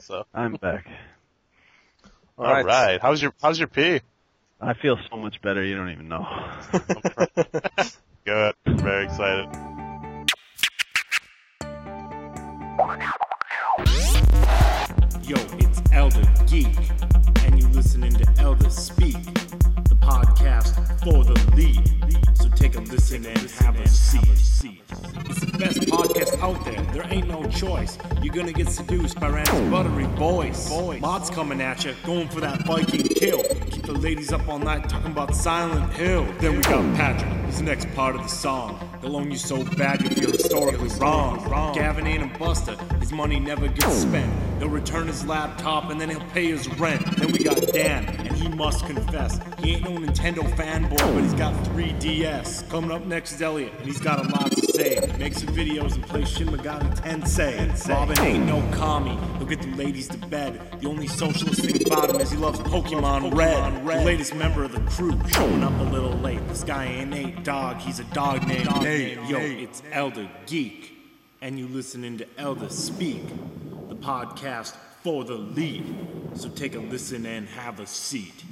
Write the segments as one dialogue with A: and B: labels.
A: So.
B: I'm back.
A: All right. All right. How's your How's your pee?
B: I feel so much better. You don't even know.
A: Good. I'm very excited.
C: Yo, it's Elder Geek, and you listening to Elder Speak, the podcast for the lead. Take a listen and have a seat. It's the best podcast out there. There ain't no choice. You're gonna get seduced by Rand's buttery voice. Mods coming at you, going for that Viking kill. Keep the ladies up all night talking about Silent Hill. Then we got Patrick. The next part of the song. He'll own you so bad you feel historically wrong. Gavin ain't a buster. His money never gets spent. He'll return his laptop and then he'll pay his rent. Then we got Dan, and he must confess. He ain't no Nintendo fanboy, but he's got 3DS. Coming up next is Elliot, and he's got a lot to say. Makes some videos and plays Shin Megami Tensei. Robin ain't no commie. He'll get the ladies to bed. The only socialist thing about him is he loves Pokemon, Red. Red. The latest member of the crew, showing up a little late. This guy ain't Nate Dogg, he's a dog named Nate. Yo, it's Elder Geek, and you listening to Elder Speak, the podcast for the lead. So take a listen and have a seat.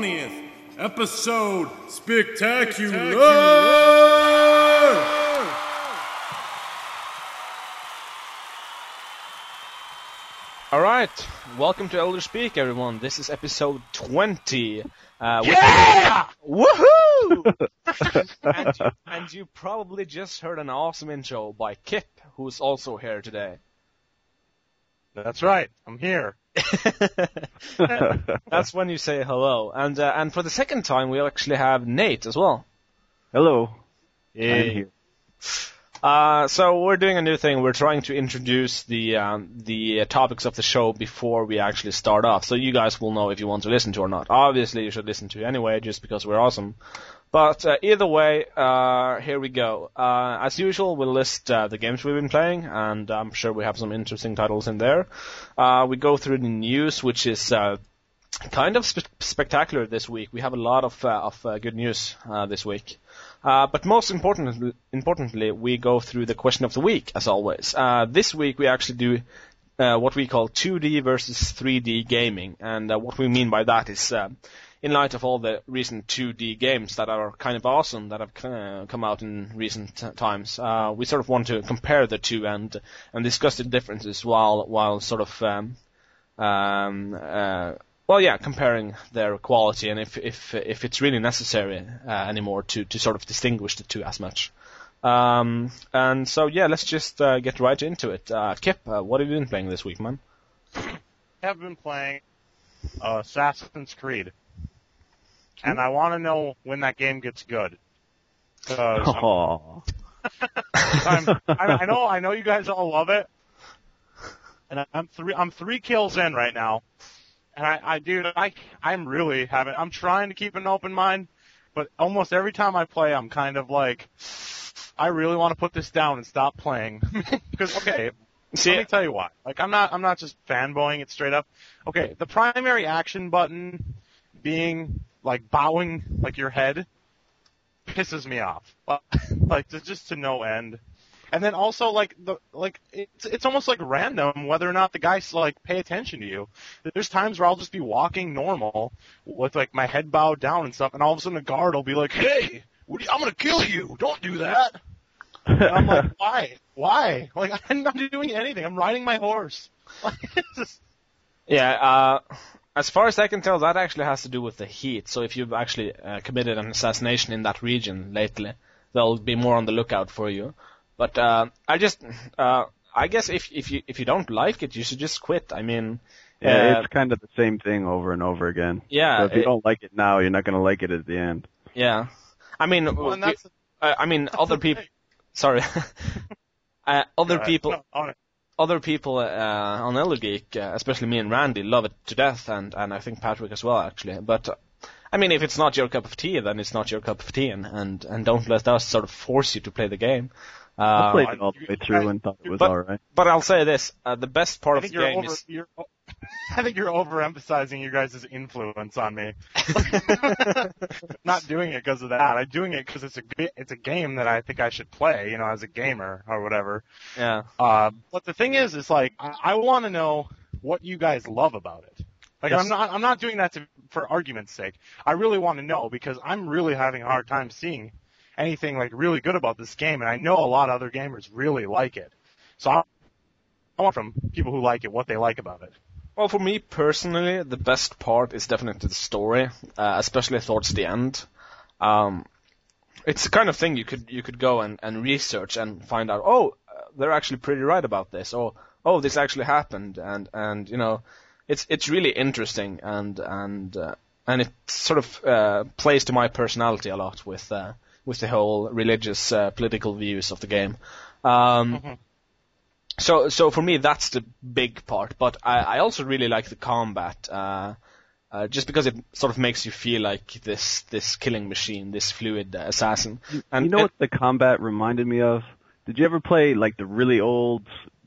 C: 20th episode spectacular.
D: All right, welcome to Elder Speak, everyone. This is episode 20. Uh,
A: Yeah!
D: Woohoo! and, you, and you probably just heard an awesome intro by Kip, who's also here today.
A: That's right. I'm here.
D: That's when you say hello. And uh, and for the second time, we actually have Nate as well.
B: Hello. Here.
D: Uh, so we're doing a new thing. We're trying to introduce the um, the uh, topics of the show before we actually start off, so you guys will know if you want to listen to or not. Obviously, you should listen to anyway, just because we're awesome. But uh, either way, uh, here we go. Uh, as usual, we'll list uh, the games we've been playing, and I'm sure we have some interesting titles in there. Uh, we go through the news, which is uh, kind of spe- spectacular this week. We have a lot of of good news this week. But most importantly, importantly, we go through the question of the week, as always. This week we actually do what we call 2D versus 3D gaming, and what we mean by that is, in light of all the recent 2D games that are kind of awesome that have uh, come out in recent times, uh, we sort of want to compare the two and and discuss the differences while while sort of um, um, uh, well, yeah, comparing their quality and if if if it's really necessary uh, anymore to to sort of distinguish the two as much. Um, and so yeah, let's just uh, get right into it. Kip, what have you been playing this week, man?
A: I have been playing Assassin's Creed, and I want to know when that game gets good. 'Cause I'm- I'm, I, I know, I know you guys all love it, and I'm three, I'm three kills in right now, and I, I, dude, I, I'm really having, I'm trying to keep an open mind, but almost every time I play, I'm kind of like, I really want to put this down and stop playing, because okay,
D: See,
A: let me tell you why. Like, I'm not, I'm not just fanboying it straight up. Okay, the primary action button being like bowing like your head pisses me off. like, just to no end. And then also like the like it's it's almost like random whether or not the guys like pay attention to you. There's times where I'll just be walking normal with like my head bowed down and stuff, and all of a sudden a guard will be like, "Hey, you, I'm gonna kill you! Don't do that!" And I'm like, why? Why? Like I'm not doing anything. I'm riding my horse. Like, it's just,
D: Yeah, uh, as far as I can tell, that actually has to do with the heat. So if you've actually uh, committed an assassination in that region lately, they'll be more on the lookout for you. But uh, I just, uh, I guess if if you if you don't like it, you should just quit. I mean,
B: Yeah,
D: uh,
B: it's kind of the same thing over and over again.
D: yeah,
B: So if you
D: it-
B: don't like it now, you're not going to like it at the end.
D: yeah. I mean,
A: well,
D: we-
A: that's,
D: I mean, other people. Sorry. uh, other people,
A: no, on it.
D: Other people uh, on Elder Geek, uh, especially me and Randy, love it to death, and and I think Patrick as well, actually. But uh, I mean, if it's not your cup of tea, then it's not your cup of tea, and and, and don't let us sort of force you to play the game.
B: I
D: Uh,
B: played it all the way through and thought it was
D: But-
B: alright.
D: but I'll say this: uh, the best part
A: I
D: of the
A: you're
D: game
A: over.
D: is
A: You're, I think you're overemphasizing your guys' influence on me. Not doing it because of that. I'm doing it because it's a it's a game that I think I should play. You know, as a gamer or whatever.
D: yeah.
A: Uh, but the thing is, is like I, I want to know what you guys love about it. Like
D: Yes.
A: I'm not I'm not doing that to, for argument's sake. I really want to know because I'm really having a hard time seeing anything like really good about this game, and I know a lot of other gamers really like it. So I, I want from people who like it what they like about it.
D: Well, for me personally, the best part is definitely the story, uh, especially towards the end. Um, it's the kind of thing you could you could go and, and research and find out. Oh, uh, they're actually pretty right about this. Or oh, this actually happened, and and you know, it's it's really interesting and and uh, and it sort of uh, plays to my personality a lot with uh, with the whole religious uh, political views of the game. Um,
A: Mhm.
D: So, so for me, that's the big part. But I, I also really like the combat, uh, uh, just because it sort of makes you feel like this this killing machine, this fluid uh, assassin. And
B: you know what the combat reminded me of? Did you ever play like the really old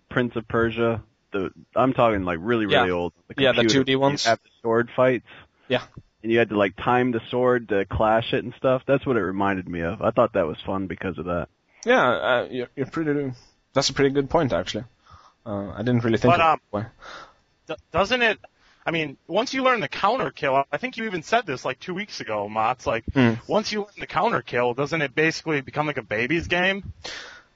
B: Prince of Persia? The I'm talking like really really
D: Yeah.
B: old. The
D: Yeah, the 2D ones.
B: You have the sword fights.
D: Yeah.
B: And you had to like time the sword to clash it and stuff. That's what it reminded me of. I thought that was fun because of that.
D: Yeah, uh, you're, you're pretty. That's a pretty good point, actually. Uh, I didn't really think
A: But,
D: of
A: um,
D: it that way.
A: Doesn't it? I mean, once you learn the counter kill, I think you even said this like two weeks ago, Mott's like,
D: Hmm.
A: once you learn the counter kill, doesn't it basically become like a baby's game?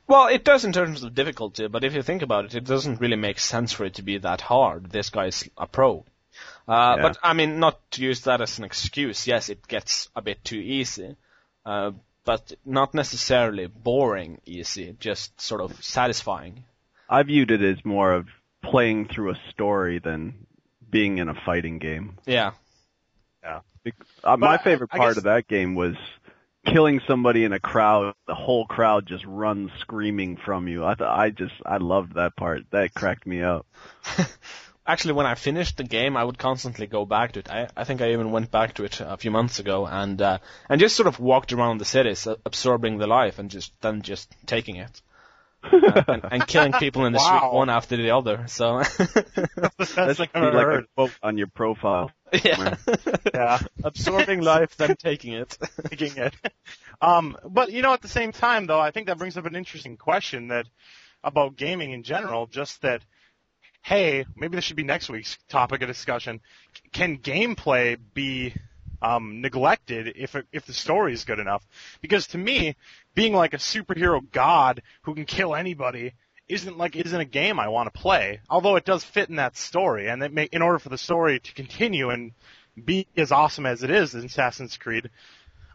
D: Well, it does in terms of difficulty, but if you think about it, it doesn't really make sense for it to be that hard. This guy's a pro. Uh,
B: Yeah.
D: But I mean, not to use that as an excuse. Yes, it gets a bit too easy, uh, but not necessarily boring easy. Just sort of satisfying.
B: I viewed it as more of playing through a story than being in a fighting game.
D: Yeah.
B: Bec- Uh, my
A: I-
B: favorite
A: I
B: part
A: guess-
B: of that game was killing somebody in a crowd. The whole crowd just runs screaming from you. I th- I just I loved that part. That cracked me up.
D: Actually, when I finished the game, I would constantly go back to it. I, I think I even went back to it a few months ago and uh, and just sort of walked around the cities, uh, absorbing the life and just then just taking it. Uh, and, and killing people in the street one after the other. So
A: That's the
B: That
A: best
B: should
A: thing
B: be
A: I've
B: like a quote on your profile.
D: yeah,
A: Yeah.
D: absorbing life, then taking it.
A: Taking it. Um, but you know, at the same time, though, I think that brings up an interesting question that about gaming in general. Just that, hey, maybe this should be next week's topic of discussion. Can gameplay be um, neglected if it, if the story is good enough? Because to me, being like a superhero god who can kill anybody isn't like isn't a game I want to play. Although it does fit in that story, and it may, in order for the story to continue and be as awesome as it is in Assassin's Creed,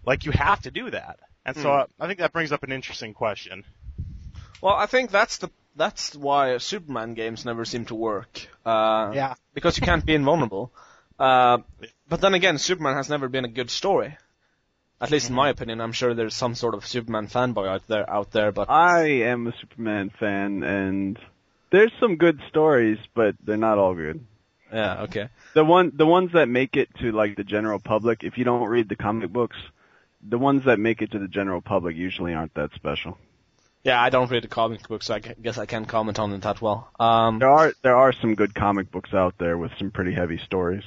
A: like you have to do that. And so
D: Hmm.
A: uh, I think that brings up an interesting question.
D: Well, I think that's the that's why Superman games never seem to work. Uh,
A: Yeah.
D: Because you can't be invulnerable. Uh, but then again, Superman has never been a good story. At least in my opinion, I'm sure there's some sort of Superman fanboy out there, out there. But
B: I am a Superman fan, and there's some good stories, but they're not all good.
D: yeah, okay.
B: The one, the ones that make it to like the general public, if you don't read the comic books, the ones that make it to the general public usually aren't that special.
D: Yeah, I don't read the comic books, so I guess I can't comment on it that well. Um,
B: There are there are some good comic books out there with some pretty heavy stories.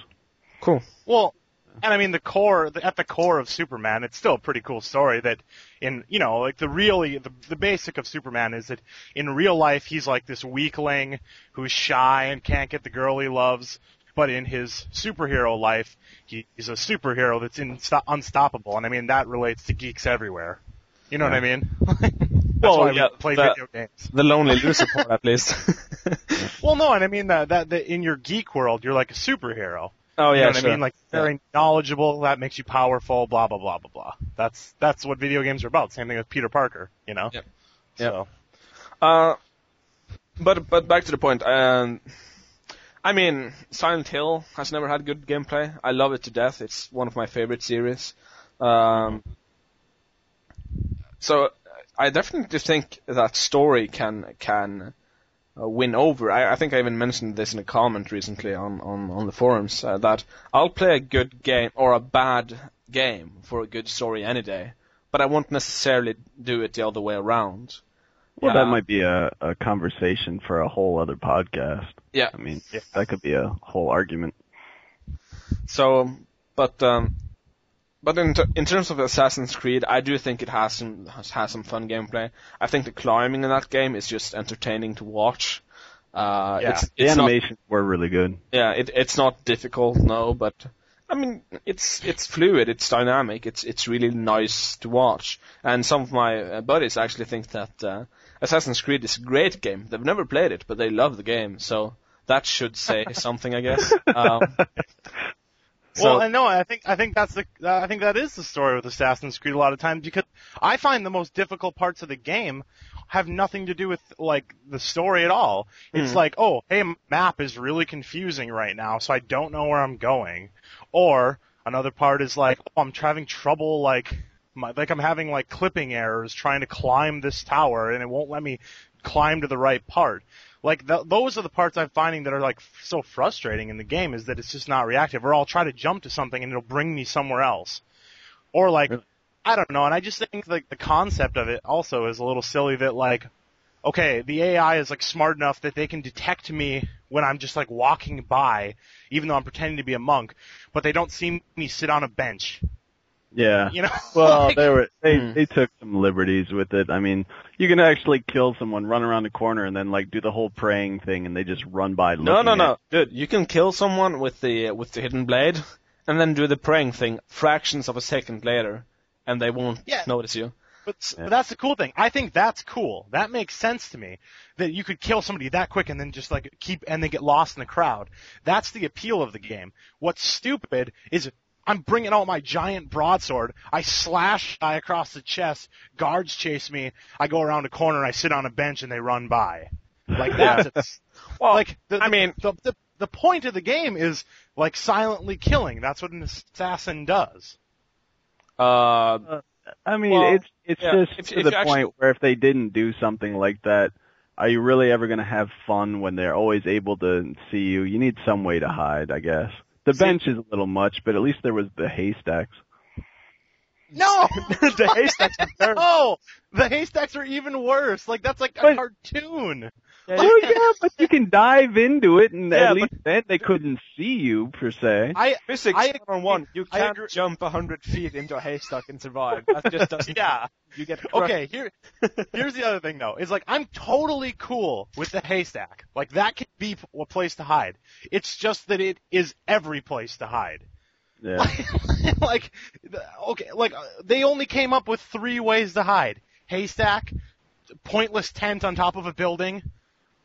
D: cool.
A: Well, and I mean the core, at the core of Superman, it's still a pretty cool story. That in you know like the really the the basic of Superman is that in real life he's like this weakling who's shy and can't get the girl he loves. But in his superhero life, he, he's a superhero that's in, unstoppable, and I mean that relates to geeks everywhere. You know what I mean? That's
D: Well,
A: why
D: yeah,
A: we play
D: that-
A: video games.
D: The lonely loser part, at least.
A: Well, no, and I mean that, that that in your geek world, you're like a superhero.
D: oh
A: You
D: yeah,
A: know what
D: sure.
A: I mean? Like very knowledgeable. That makes you powerful. Blah blah blah blah blah. That's that's what video games are about. Same thing with Peter Parker. You know.
D: Yep.
A: So
D: Uh, but but back to the point. Um, I mean, Silent Hill has never had good gameplay. I love it to death. It's one of my favorite series. Um, so I definitely think that story can can uh, win over. I, I think I even mentioned this in a comment recently on on, on the forums uh, that I'll play a good game or a bad game for a good story any day, but I won't necessarily do it the other way around.
B: Well,
D: Yeah.
B: that might be a, a conversation for a whole other podcast.
D: Yeah.
B: I mean,
A: Yeah.
B: that could be a whole argument.
D: So, but um, but in ter- in terms of Assassin's Creed, I do think it has some has, has some fun gameplay. I think the climbing in that game is just entertaining to watch. Uh,
A: Yeah.
D: it's,
B: The
D: it's not,
B: were really good.
D: yeah, it, it's not difficult, no, but I mean, it's it's fluid, it's dynamic, it's it's really nice to watch. And some of my uh, buddies actually think that uh, Assassin's Creed is a great game. They've never played it, but they love the game, so that should say something, I guess. Um, so-
A: and no, I think I think that's the I think that is the story with Assassin's Creed a lot of times because I find the most difficult parts of the game have nothing to do with like the story at all. It's
D: Hmm.
A: like, oh, hey, map is really confusing right now, so I don't know where I'm going. Or another part is like, oh, I'm having trouble like my, like I'm having like clipping errors trying to climb this tower and it won't let me climb to the right part. Like th- those are the parts I'm finding that are like f- so frustrating in the game is that it's just not reactive. Or I'll try to jump to something and it'll bring me somewhere else. Or like I don't know, and I just think like the concept of it also is a little silly that like okay, the AI is like smart enough that they can detect me when I'm just like walking by, even though I'm pretending to be a monk, but they don't see me sit on a bench.
B: Yeah.
A: You know?
B: Well,
A: Like-
B: they were they
D: Hmm.
B: they took some liberties with it. I mean, you can actually kill someone, run around the corner, and then like do the whole praying thing, and they just run by.
D: No,
B: looking
D: no,
B: at-
D: no, dude. You can kill someone with the with the hidden blade, and then do the praying thing fractions of a second later, and they won't
A: Yeah.
D: notice you.
A: But,
B: Yeah.
A: but that's the cool thing. I think that's cool. That makes sense to me. That you could kill somebody that quick and then just like keep and then get lost in the crowd. That's the appeal of the game. What's stupid is I'm bringing out my giant broadsword. I slash guy across the chest. Guards chase me. I go around a corner. I sit on a bench and they run by. Like that's it's,
D: Well,
A: like the,
D: I mean-
A: the, the the point of the game is like silently killing. That's what an assassin does.
D: Uh,
B: I mean,
D: Well,
B: it's it's
D: yeah,
B: just
D: if-
B: to
D: if
B: the
D: actually-
B: point where if they didn't do something like that, are you really ever going to have fun when they're always able to see you? You need some way to hide, I guess. The
A: See-
B: bench is a little much, but at least there was the haystacks.
A: No,
D: the haystacks are terrible.
A: No, the haystacks are even worse. Like that's like a
B: But-
A: cartoon.
B: Oh yeah, but you can dive into it, and
D: Yeah,
B: at least then they couldn't see you per se.
A: I
D: Physics
A: I
D: one on one. You can't
A: agree-
D: jump a hundred feet into a haystack and survive. That just doesn't.
A: yeah.
D: You get crushed.
A: Okay, here here's the other thing though. Is like I'm totally cool with the haystack. Like that can be a place to hide. It's just that it is every place to hide.
B: Yeah.
A: like okay, like uh, they only came up with three ways to hide: haystack, pointless tent on top of a building,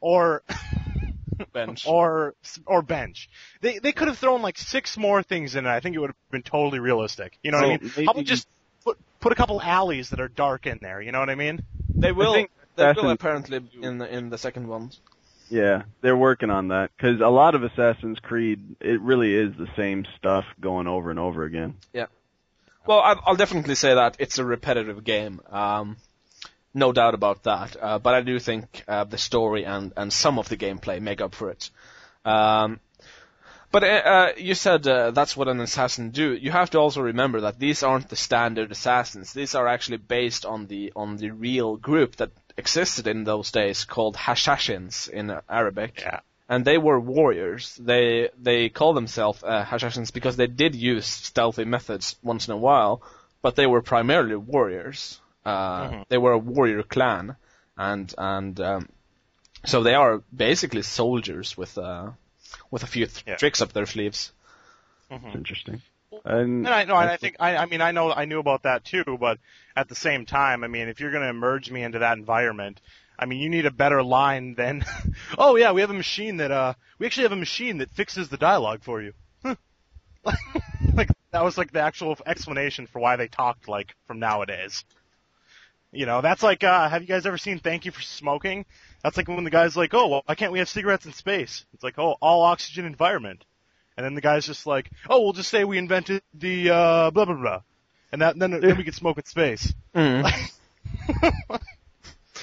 A: or
D: bench.
A: or or bench. They they could have thrown like six more things in it. I think it would have been totally realistic. You know what I mean?
B: maybe-
A: How about just put put a couple alleys that are dark in there? You know what I mean?
D: They will.
B: think
D: They will
B: Assassin's-
D: apparently in the in the second one.
B: Yeah, they're working on that because a lot of Assassin's Creed, it really is the same stuff going over and over again. Yeah.
D: Well, I'll, I'll definitely say that it's a repetitive game. Um, no doubt about that. Uh, but I do think uh, the story and, and some of the gameplay make up for it. Um, but uh, uh, you said uh, that's what an assassin do. You have to also remember that these aren't the standard assassins. These are actually based on the on the real group that existed in those days called Hashashins in Arabic
A: Yeah.
D: and they were warriors. They they call themselves uh, Hashashins because they did use stealthy methods once in a while, but they were primarily warriors. Uh,
A: Mhm.
D: They were a warrior clan, and and um, so they are basically soldiers with uh, with a few th-
A: Yeah.
D: tricks up their sleeves.
B: It's interesting. And
A: And I know, and I think I, I mean, I know, I knew about that too. But at the same time, I mean, if you're going to emerge me into that environment, I mean, you need a better line than, "Oh yeah, we have a machine that, uh, we actually have a machine that fixes the dialogue for you." Huh. like that was like the actual explanation for why they talked like from nowadays. You know, that's like, uh, have you guys ever seen Thank You for Smoking? That's like when the guy's like, "Oh, well, why can't we have cigarettes in space?" It's like, "Oh, all oxygen environment." And then the guy's just like, "Oh, we'll just say we invented the uh, blah blah blah," and that then then we could smoke in space.
D: Mm.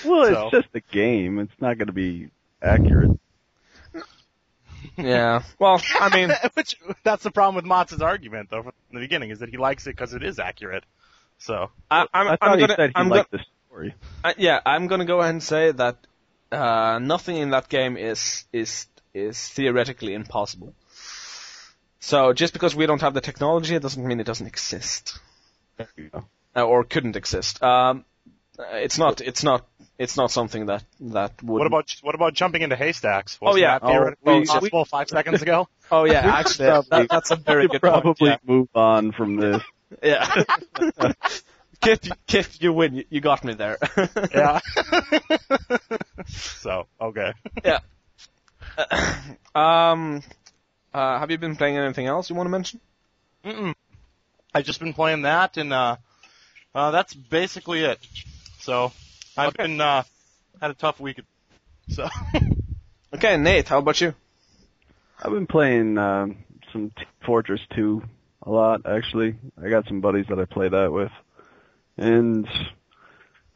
B: well, it's
A: so-
B: just a game. It's not going to be accurate.
D: yeah. Well, I mean,
A: Which that's the problem with Motz's argument though from the beginning is that he likes it because it is accurate. So
D: I, I'm,
B: I thought
D: I'm
B: he
D: gonna,
B: said he
D: I'm
B: liked the story.
D: Uh, yeah, I'm gonna go ahead and say that uh, nothing in that game is is is theoretically impossible. So just because we don't have the technology, it doesn't mean it doesn't exist
B: There you go.
D: uh, or couldn't exist. Um, it's not. It's not. It's not something that that would.
A: what about what about jumping into haystacks?
D: Oh,
A: Wasn't
D: yeah.
A: that theoretically
B: Oh, we-
A: possible five seconds ago.
D: Oh yeah, actually, that, that's a very good
B: could
D: point.
B: probably
D: Yeah.
B: move on from this.
D: Yeah. Kip, Kip, you win. You, you got me there.
A: yeah. so okay.
D: yeah. um, uh, have you been playing anything else you want to mention?
A: Mm-mm. I've just been playing that, and uh, uh, that's basically it. So I've
D: Okay.
A: been uh, had a tough week. So
D: Okay, Nate, how about you?
B: I've been playing um, some Team Fortress 2 a lot, actually. I got some buddies that I play that with. And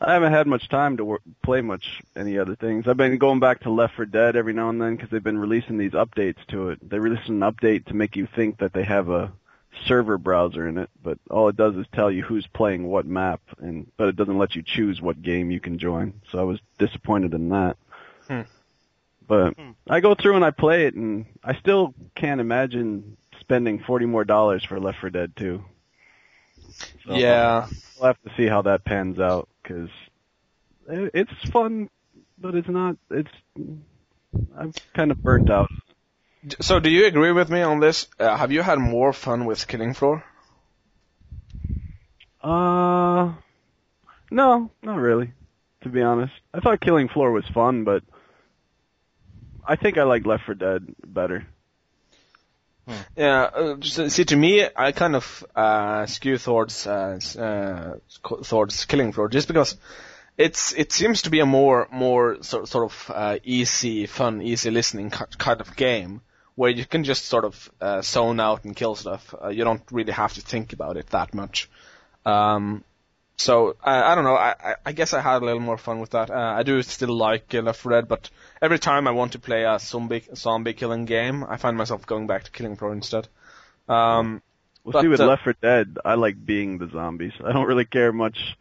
B: I haven't had much time to work, play much any other things. I've been going back to Left 4 Dead every now and then because they've been releasing these updates to it. They released an update to make you think that they have a server browser in it, but all it does is tell you who's playing what map, and but it doesn't let you choose what game you can join. So I was disappointed in that.
D: Hmm.
B: But
A: Hmm.
B: I go through and I play it, and I still can't imagine spending forty more dollars for Left 4 Dead 2. So
D: yeah,
B: we'll have to see how that pans out because it's fun, but it's not. It's I'm kind of burnt out.
D: So do you agree with me on this? Uh, have you had more fun with Killing Floor?
B: Uh, no, not really. To be honest, I thought Killing Floor was fun, but I think I like Left 4 Dead better.
D: Yeah, uh, see, to me, I kind of uh, skew towards uh, uh, towards Killing Floor just because it's it seems to be a more more sort sort of uh, easy, fun, easy listening kind of game where you can just sort of uh, zone out and kill stuff. Uh, you don't really have to think about it that much. Um, so I, I don't know. I, I- guess I had a little more fun with that. Uh, I do still like uh, Left 4 Dead, but every time I want to play a zombie zombie killing game, I find myself going back to Killing Floor instead. Um,
B: Well,
D: But,
B: see, with
D: uh,
B: Left 4 Dead, I like being the zombies. I don't really care much.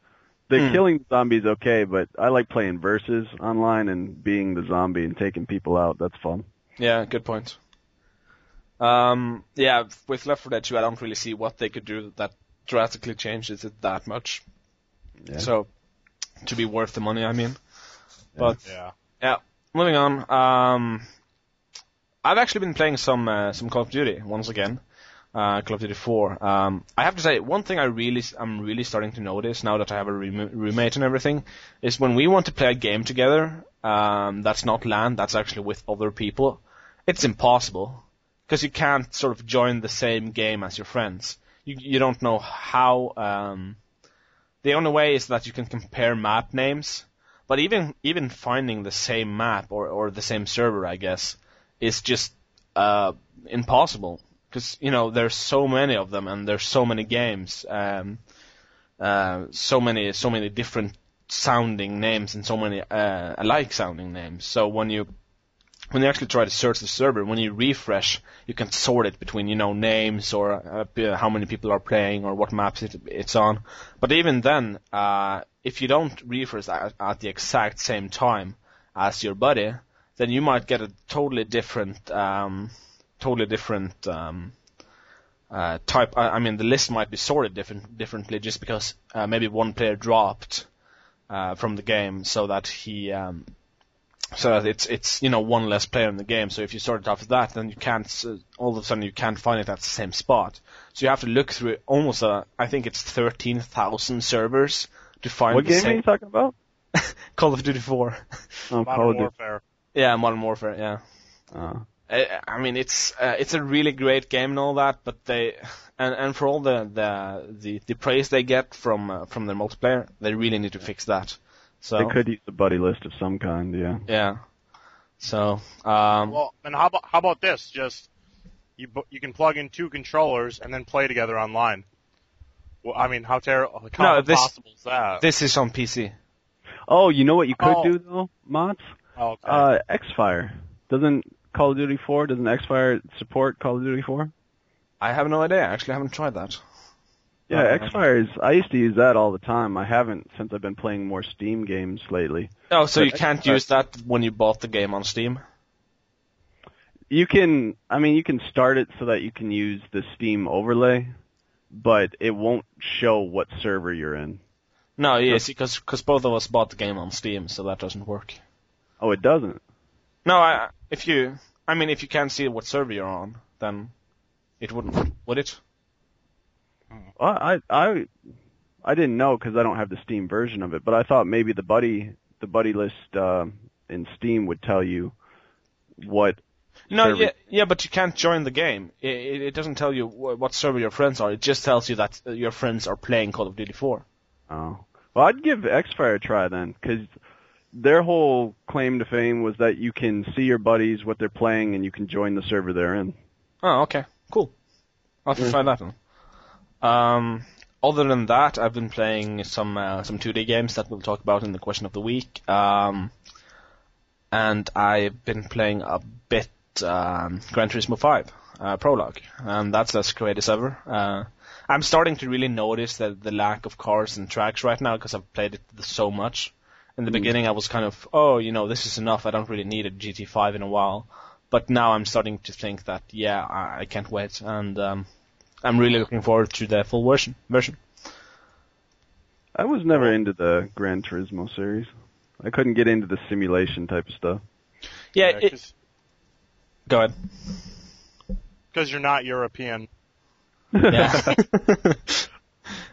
B: The
D: Hmm.
B: killing zombies okay, but I like playing versus online and being the zombie and taking people out. That's fun.
D: yeah, good point. Um, yeah, with Left 4 Dead 2, I don't really see what they could do that drastically changes it that much.
B: Yeah.
D: So, to be worth the money, I mean. But
A: yeah.
D: Yeah, moving on. Um, I've actually been playing some uh, some Call of Duty once again. Uh, Call of Duty 4. Um, I have to say, one thing I really I'm really starting to notice now that I have a room- roommate and everything is when we want to play a game together. Um, that's not LAN. That's actually with other people. It's impossible because you can't sort of join the same game as your friends. You you don't know how. Um, the only way is that you can compare map names. But even even finding the same map or, or the same server, I guess, is just uh, impossible because you know there's so many of them and there's so many games, um, uh, so many so many different sounding names and so many uh, alike sounding names. So when you when you actually try to search the server, when you refresh, you can sort it between you know names or uh, how many people are playing or what maps it, it's on. But even then, uh, if you don't refresh at, at the exact same time as your buddy, then you might get a totally different, um, totally different um, uh, type. I, I mean, the list might be sorted different differently just because uh, maybe one player dropped uh, from the game so that he um, so it's it's you know one less player in the game. So if you start it off with that, then you can't uh, all of a sudden you can't find it at the same spot. So you have to look through almost uh, I think it's thirteen thousand servers to find
B: What
D: the
B: game are you talking about?
D: Call of Duty 4.
B: Oh, Call
A: Modern
B: of Duty.
A: Warfare.
D: yeah, Modern Warfare. Yeah.
B: Uh,
D: I, I mean, it's uh, it's a really great game and all that, but they and and for all the the the, the praise they get from uh, from their multiplayer, they really need to fix that. So
B: They could use a buddy list of some kind, yeah.
D: yeah. So um,
A: Well, and how about how about this? Just you bu- you can plug in two controllers and then play together online. Well, I mean, how terrible? How
D: No, this-
A: impossible is that?
D: this is on PC.
B: Oh, you know what you could
A: Oh.
B: do though, Mots?
A: oh, okay.
B: Uh, Xfire. Doesn't Call of Duty 4, doesn't Xfire support Call of Duty 4?
D: I have no idea. Actually, I haven't tried that.
B: Yeah,
D: Uh,
B: Xfire is, I used to use that all the time. I haven't since I've been playing more Steam games lately.
D: Oh, so
B: But
D: you can't
B: Xfire-
D: use that when you bought the game on Steam?
B: You can, I mean, you can start it so that you can use the Steam overlay, but it won't show what server you're in.
D: No, yes, because because both of us bought the game on Steam, so that doesn't work.
B: Oh, it doesn't.
D: No, I, if you, I mean, if you can't see what server you're on, then it wouldn't, would it?
B: Well, I I I didn't know because I don't have the Steam version of it, but I thought maybe the buddy the buddy list uh, in Steam would tell you what.
D: No,
B: server-
D: yeah, yeah, but you can't join the game. It, it, it doesn't tell you what server your friends are. It just tells you that uh, your friends are playing Call of Duty 4.
B: Oh, well, I'd give Xfire a try then, because their whole claim to fame was that you can see your buddies what they're playing and you can join the server they're in.
D: Oh, okay, cool. I'll have to
B: Yeah.
D: try that then. Um, other than that, I've been playing some uh, some 2D games that we'll talk about in the question of the week. Um, and I've been playing a bit um, Gran Turismo 5 uh, Prologue, and that's as great as ever. Uh, I'm starting to really notice that the lack of cars and tracks right now because I've played it so much. In the beginning, I was kind of, oh, you know, this is enough. I don't really need a GT5 in a while. But now I'm starting to think that, yeah, I, I can't wait, and um, I'm really looking forward to the full version. Version.
B: I was never into the Gran Turismo series. I couldn't get into the simulation type of stuff.
D: Yeah, it, go ahead.
A: because you're not European.
D: Yeah.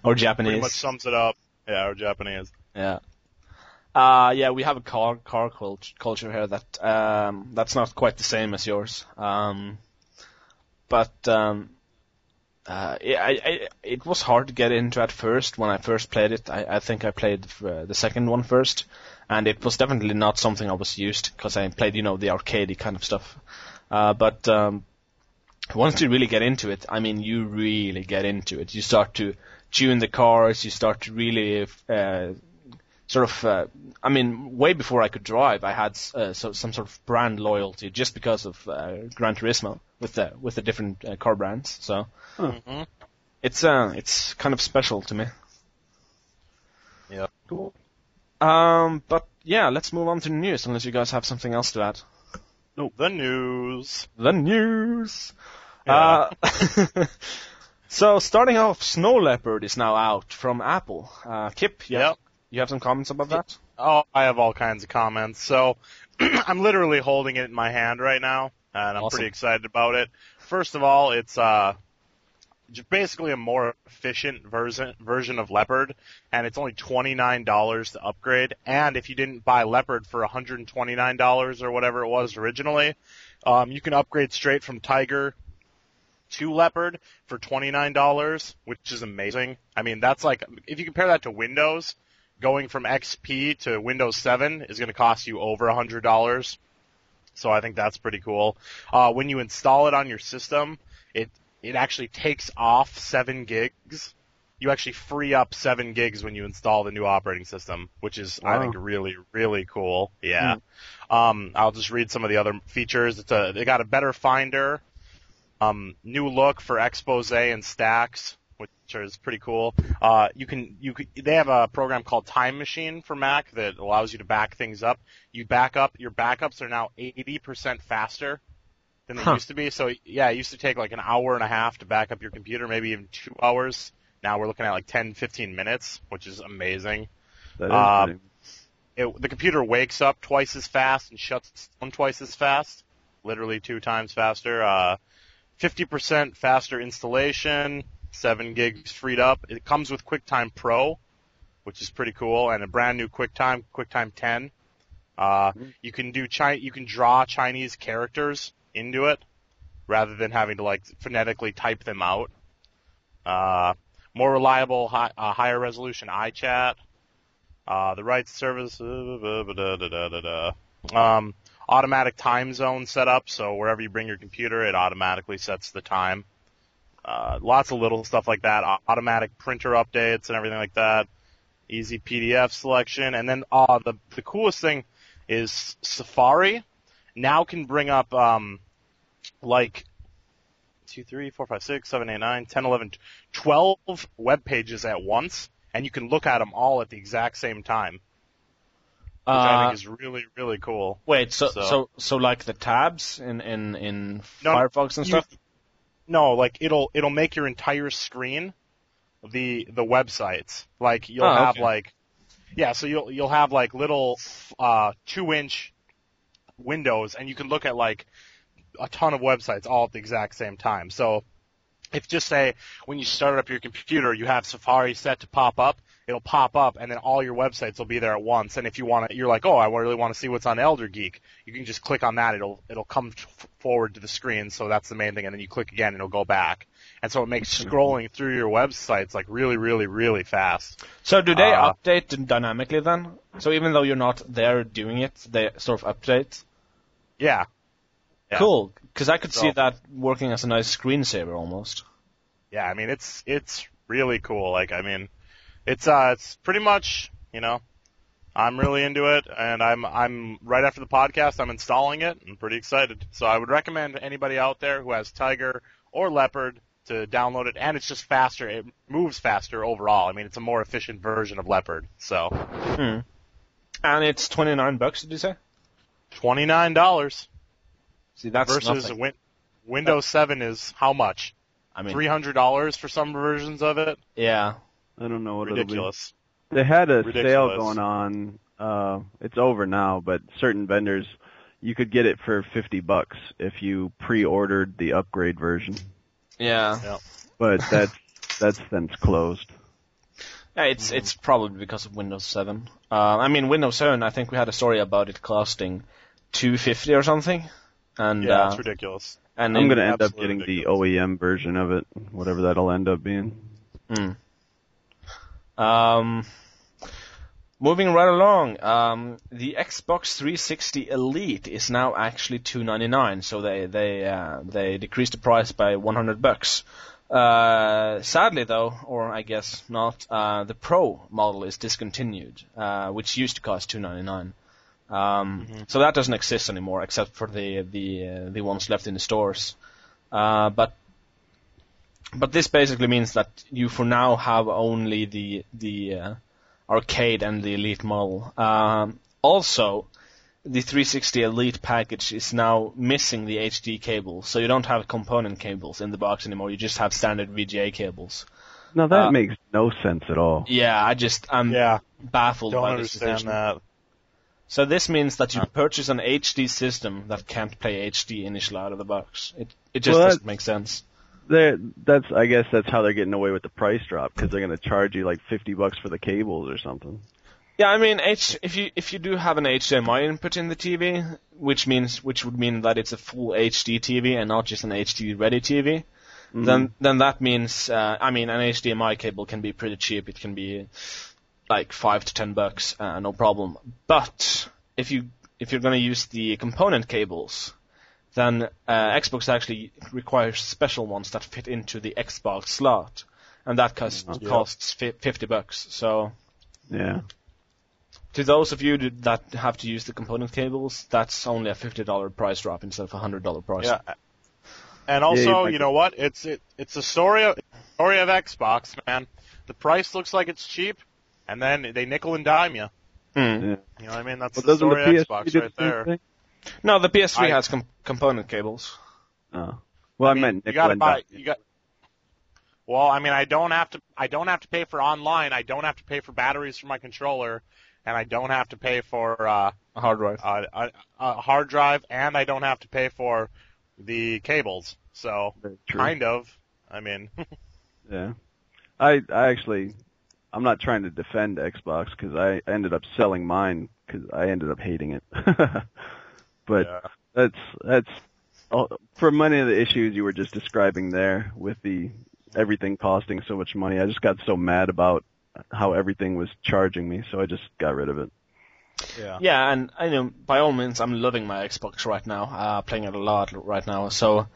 D: or
A: Pretty
D: Japanese.
A: much sums it up. Yeah, or Japanese.
D: Yeah. Uh, yeah, we have a car car cult- culture here that um, that's not quite the same as yours. Um, but um, uh, it, I, I, it was hard to get into at first when I first played it. I, I think I played uh, the second one first, and it was definitely not something I was used because I played, you know, the arcadey kind of stuff. Uh, but um, once you really get into it, I mean, you really get into it. You start to tune the cars. You start to really uh, sort of. Uh, I mean, way before I could drive, I had uh, so, some sort of brand loyalty just because of uh, Gran Turismo with the with the different uh, car brands. So
A: hmm
D: it's uh it's kind of special to me.
A: Yeah.
B: Cool.
D: Um, but yeah, let's move on to the news. Unless you guys have something else to add.
A: No, the news.
D: The news.
A: Yeah.
D: Uh, so starting off, Snow Leopard is now out from Apple. Uh, Kip, yeah,
A: Yep.
D: You have some comments about that?
A: Oh, I have all kinds of comments. So I'm literally holding it in my hand right now, and I'm
D: Awesome.
A: pretty excited about it. First of all, it's uh basically a more efficient version version of Leopard, and it's only twenty nine dollars to upgrade. And if you didn't buy Leopard for one hundred and twenty nine dollars or whatever it was originally, um, you can upgrade straight from Tiger to Leopard for twenty nine dollars, which is amazing. I mean, that's like if you compare that to Windows, going from XP to Windows 7 is going to cost you over a hundred dollars. So I think that's pretty cool. Uh, when you install it on your system, it it actually takes off seven gigs. You actually free up seven gigs when you install the new operating system, which is I think really really cool. Yeah. Um, I'll just read some of the other features. It's a they got a better Finder, um, new look for expose and stacks, which is pretty cool. Uh, you can you could, they have a program called Time Machine for Mac that allows you to back things up. You back up your backups are now 80% faster than they
D: Huh.
A: used to be. So yeah, it used to take like an hour and a half to back up your computer, maybe even two hours. Now we're looking at like 10, 15 minutes, which is amazing.
B: That is
A: Uh, it, the computer wakes up twice as fast and shuts down twice as fast, literally two times faster. Uh, 50% faster installation, 7 gigs freed up. It comes with QuickTime Pro, which is pretty cool, and a brand new QuickTime, QuickTime 10. Uh, you can do Chi- you can draw Chinese characters into it rather than having to like phonetically type them out. Uh, more reliable, high, uh, higher resolution iChat. Uh, the rights service, uh, um, automatic time zone setup. So wherever you bring your computer, it automatically sets the time. Uh, lots of little stuff like that. Automatic printer updates and everything like that. Easy PDF selection, and then uh, the the coolest thing is Safari now can bring up um, like two, three, four, five, six, seven, eight, nine, ten, eleven, twelve web pages at once, and you can look at them all at the exact same time, which I
D: Uh,
A: think is really, really cool.
D: wait, so, so
A: so-
D: so like the tabs in in in
A: No,
D: Firefox and
A: You-
D: stuff.
A: No, like it'll it'll make your entire screen the the websites. Like you'll
D: Oh,
A: have
D: okay.
A: like yeah, so you'll you'll have like little uh two inch windows and you can look at like a ton of websites all at the exact same time. So if just say when you start up your computer you have Safari set to pop up, it'll pop up and then all your websites will be there at once. And if you want to, you're like, oh, I really want to see what's on Elder Geek, you can just click on that. It'll it'll come forward to the screen. So that's the main thing. And then you click again and it'll go back. And so it makes scrolling through your websites like really, really, really fast.
D: So do they
A: Uh,
D: update dynamically then? So even though you're not there doing it, they sort of update.
A: Yeah. Yeah.
D: Cool, because I could see that working as a nice screensaver almost.
A: Yeah. I mean, it's it's really cool. Like, I mean, it's uh, it's pretty much, you know, I'm really into it, and I'm I'm right after the podcast, I'm installing it. I'm pretty excited. So I would recommend anybody out there who has Tiger or Leopard to download it, and it's just faster. It moves faster overall. I mean, it's a more efficient version of Leopard. So
D: Hmm. And it's twenty nine bucks, did you say?
A: twenty nine dollars
D: See, that's
A: versus win- Windows 7 is how much?
D: I mean,
A: Three hundred dollars for some versions of it.
D: yeah.
B: I don't know what
A: Ridiculous.
B: it'll be. They had a
A: Ridiculous.
B: sale going on. Uh, it's over now, but certain vendors, you could get it for fifty bucks if you pre-ordered the upgrade version.
D: Yeah.
B: But that's that's since closed.
D: Yeah, it's it's probably because of Windows 7. Uh, I mean, Windows 7. I think we had a story about it costing 250 or something, and
A: Yeah,
D: uh,
A: it's ridiculous.
D: and
B: I'm gonna end up getting
A: ridiculous.
B: the OEM version of it, whatever that'll end up being.
D: Mm. Um, moving right along, um, the Xbox 360 Elite is now actually 299, so they they uh, they decreased the price by 100 bucks. Uh, sadly though, or I guess not, uh, the Pro model is discontinued, uh, which used to cost 299. Um, So that doesn't exist anymore, except for the the uh, the ones left in the stores. Uh, but but this basically means that you for now have only the the uh, arcade and the elite model. Um, also, the 360 Elite package is now missing the HD cable, so you don't have component cables in the box anymore. You just have standard VGA cables.
B: Now that
D: Uh,
B: makes no sense at all.
D: Yeah, I just I'm
A: Yeah,
D: baffled
A: don't
D: by this
A: understand
D: decision.
A: that.
D: So this means that you purchase an HD system that can't play HD initially out of the box. It it just
B: Well,
D: doesn't make sense.
B: They're, that's I guess that's how they're getting away with the price drop because they're going to charge you like fifty bucks for the cables or something.
D: Yeah, I mean, H, if you if you do have an HDMI input in the TV, which means which would mean that it's a full HD TV and not just an HD ready TV, then then that means uh, I mean an HDMI cable can be pretty cheap. It can be like five to ten bucks, uh, no problem. But if you if you're going to use the component cables, then uh, Xbox actually requires special ones that fit into the Xbox slot, and that costs
A: Yeah.
D: costs fi- fifty bucks. So.
B: Yeah.
D: To those of you that have to use the component cables, that's only a fifty dollar price drop instead of a hundred dollar price.
A: Yeah. And also,
B: you
A: you know what? It's it, it's a story of story of Xbox, man. The price looks like it's cheap, and then they nickel and dime you.
D: Mm.
B: yeah.
A: You know what I mean? That's
B: Well,
A: the
B: doesn't the
A: story of Xbox right there.
B: thing?
D: No, the PS3
A: I-
D: has com- component cables.
B: Oh. Well, I,
A: mean,
B: meant
A: you gotta buy.
B: dime.
A: You got. Well, I mean, I don't have to. I don't have to pay for online. I don't have to pay for batteries for my controller, and I don't have to pay for uh,
D: A hard drive.
A: a, a, a hard drive, and I don't have to pay for the cables. So kind of. I mean,
B: Yeah. I I actually I'm not trying to defend Xbox because I ended up selling mine because I ended up hating it. but
A: yeah.
B: that's that's all, for many of the issues you were just describing there with the everything costing so much money. I just got so mad about how everything was charging me, so I just got rid of it.
A: yeah.
D: Yeah, and I know by all means I'm loving my Xbox right now, uh, playing it a lot right now. So,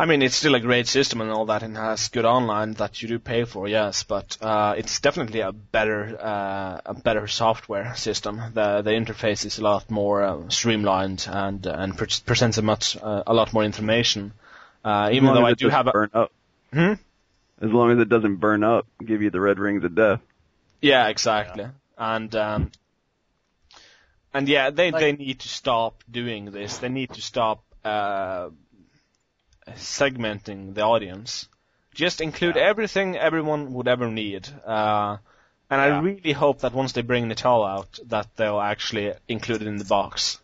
D: I mean, it's still a great system and all that, and has good online that you do pay for, yes. But uh, it's definitely a better, uh, a better software system. The the interface is a lot more uh, streamlined and and pre- presents a much uh, a lot more information. Uh, even though I do have a
B: burn up.
D: Hmm?
B: As long as it doesn't burn up, give you the red rings of death.
D: Yeah, exactly. And um, and yeah, they
A: Like-
D: they need to stop doing this. They need to stop uh, segmenting the audience. Just include
A: Yeah.
D: everything everyone would ever need. Uh, and I really hope that once they bring Natal out, that they'll actually include it in the box,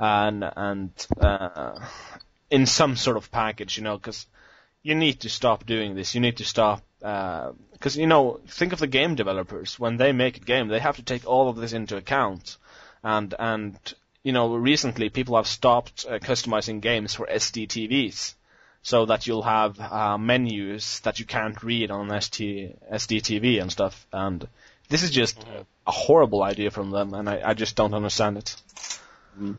D: and and uh, in some sort of package, you know, because you need to stop doing this. You need to stop because you know, think of the game developers when they make a game, they have to take all of this into account, and and you know, recently people have stopped uh, customizing games for SDTVs, so that you'll have uh, menus that you can't read on ST, SDTV and stuff. And this is just a horrible idea from them, and I, I just don't understand it.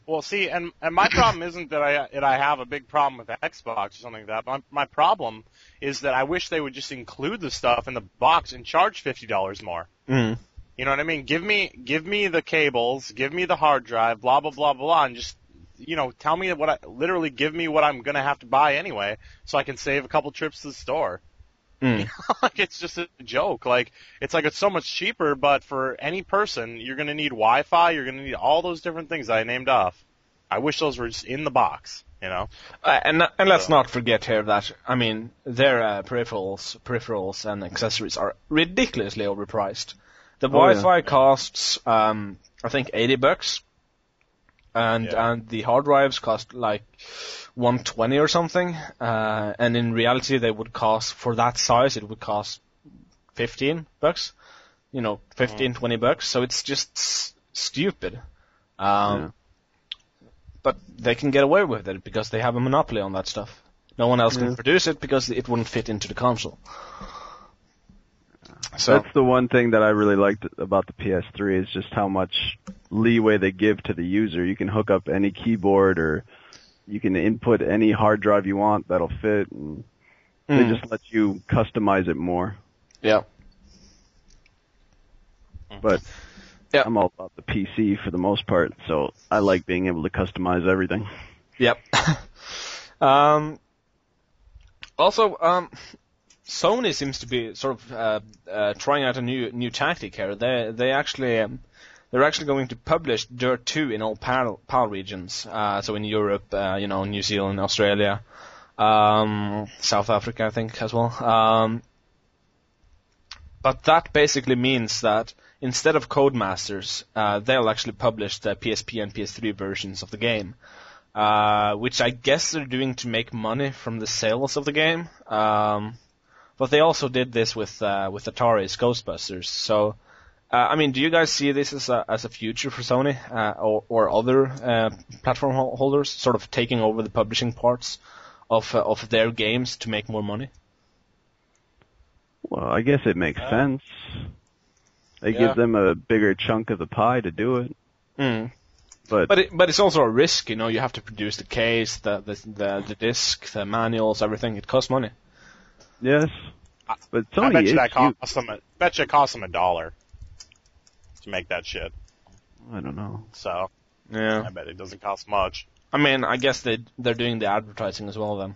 A: Well, see, and and my problem isn't that I that I have a big problem with Xbox or something like that. My my problem is that I wish they would just include the stuff in the box and charge fifty dollars more.
D: Mm.
A: You know what I mean? Give me give me the cables, give me the hard drive, blah blah blah blah, and just you know tell me what I literally give me what I'm gonna have to buy anyway, so I can save a couple trips to the store.
D: Mm.
A: like it's just a joke. Like it's like it's so much cheaper, but for any person, you're gonna need Wi-Fi. You're gonna need all those different things I named off. I wish those were just in the box. You know?
D: Uh, and and let's
A: So-
D: not forget here that I mean their uh, peripherals, peripherals and accessories are ridiculously overpriced. The
B: Oh.
D: Wi-Fi costs um, I think eighty bucks, and
A: Yeah.
D: and the hard drives cost like one twenty or something. Uh, and in reality, they would cost for that size, it would cost fifteen bucks. You know, 15, 20 bucks. So it's just s- stupid. Um,
B: Yeah.
D: but they can get away with it because they have a monopoly on that stuff. No one else can produce it because it wouldn't fit into the console. So
B: That's the one thing that I really liked about the PS3 is just how much leeway they give to the user. You can hook up any keyboard or you can input any hard drive you want that'll fit and they
D: Mm.
B: just let you customize it more.
D: yeah,
B: But
D: Yeah.
B: I'm all about the PC for the most part, so I like being able to customize everything.
D: yep. um, also, um, Sony seems to be sort of uh, uh, trying out a new new tactic here. They they actually um, they're actually going to publish Dirt 2 in all PAL, PAL regions. Uh, so in Europe, uh, you know, New Zealand, Australia, um, South Africa, I think as well. Um, but that basically means that instead of Codemasters, uh, they'll actually publish the PSP and PS3 versions of the game, uh, which I guess they're doing to make money from the sales of the game. Um, but they also did this with uh, with Atari's Ghostbusters. So, uh, I mean, do you guys see this as a as a future for Sony uh, or or other uh, platform holders, sort of taking over the publishing parts of uh, of their games to make more money?
B: Well, I guess it makes
A: Uh,
B: sense. They
A: yeah.
B: gives them a bigger chunk of the pie to do it.
D: Mm.
B: But,
D: But it, but it's also a risk, you know. You have to produce the case, the the the, the disc, the manuals, everything. It costs money.
B: Yes. But
A: I
B: Sony
A: bet
B: is
A: you that cost them. A, bet you it costs them a dollar to make that shit.
B: I don't know.
A: So
D: Yeah.
A: I bet it doesn't cost much.
D: I mean, I guess they they're doing the advertising as well then,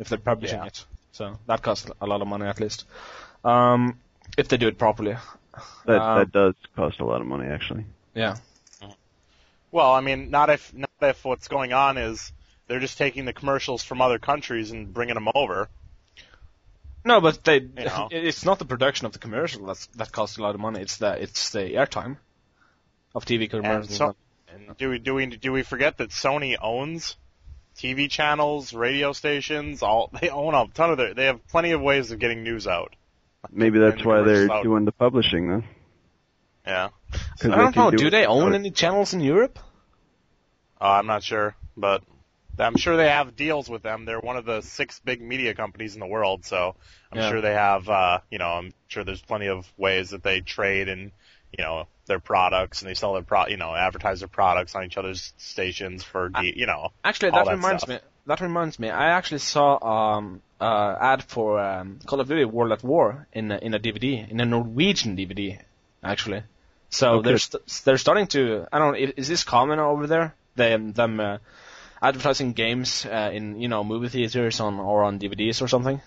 D: if they're publishing
A: Yeah.
D: it. So that costs a lot of money at least. Um, if they do it properly.
B: That
D: Um,
B: that does cost a lot of money actually.
D: Yeah.
A: Well, I mean, not if not if what's going on is they're just taking the commercials from other countries and bringing them over.
D: No, but they
A: know.
D: it's not the production of the commercial that's that costs a lot of money. It's the it's the airtime. of TV commercials.
A: And
D: commercials.
A: so, and do we do we do we forget that Sony owns TV channels, radio stations? All they own a ton of their. They have plenty of ways of getting news out.
B: Maybe that's why they're
A: commercials out.
B: doing the publishing then.
A: Yeah.
D: I don't know.
B: do
D: Do they own any channels in Europe?
A: uh, I'm not sure, but I'm sure they have deals with them. They're one of the six big media companies in the world, so I'm
D: Yeah.
A: sure they have. Uh, you know, I'm sure there's plenty of ways that they trade and you know their products and they sell their pro. You know, advertise their products on each other's stations for. De- you know,
D: Actually,
A: All
D: that,
A: that
D: reminds
A: stuff.
D: me. That reminds me. I actually saw um uh ad for um, Call of Duty World at War in a, in a DVD in a Norwegian DVD actually. So
B: Okay.
D: they're st- they're starting to. I don't. know, Is this common over there? Them them uh, advertising games uh, in you know movie theaters on or on DVDs or something.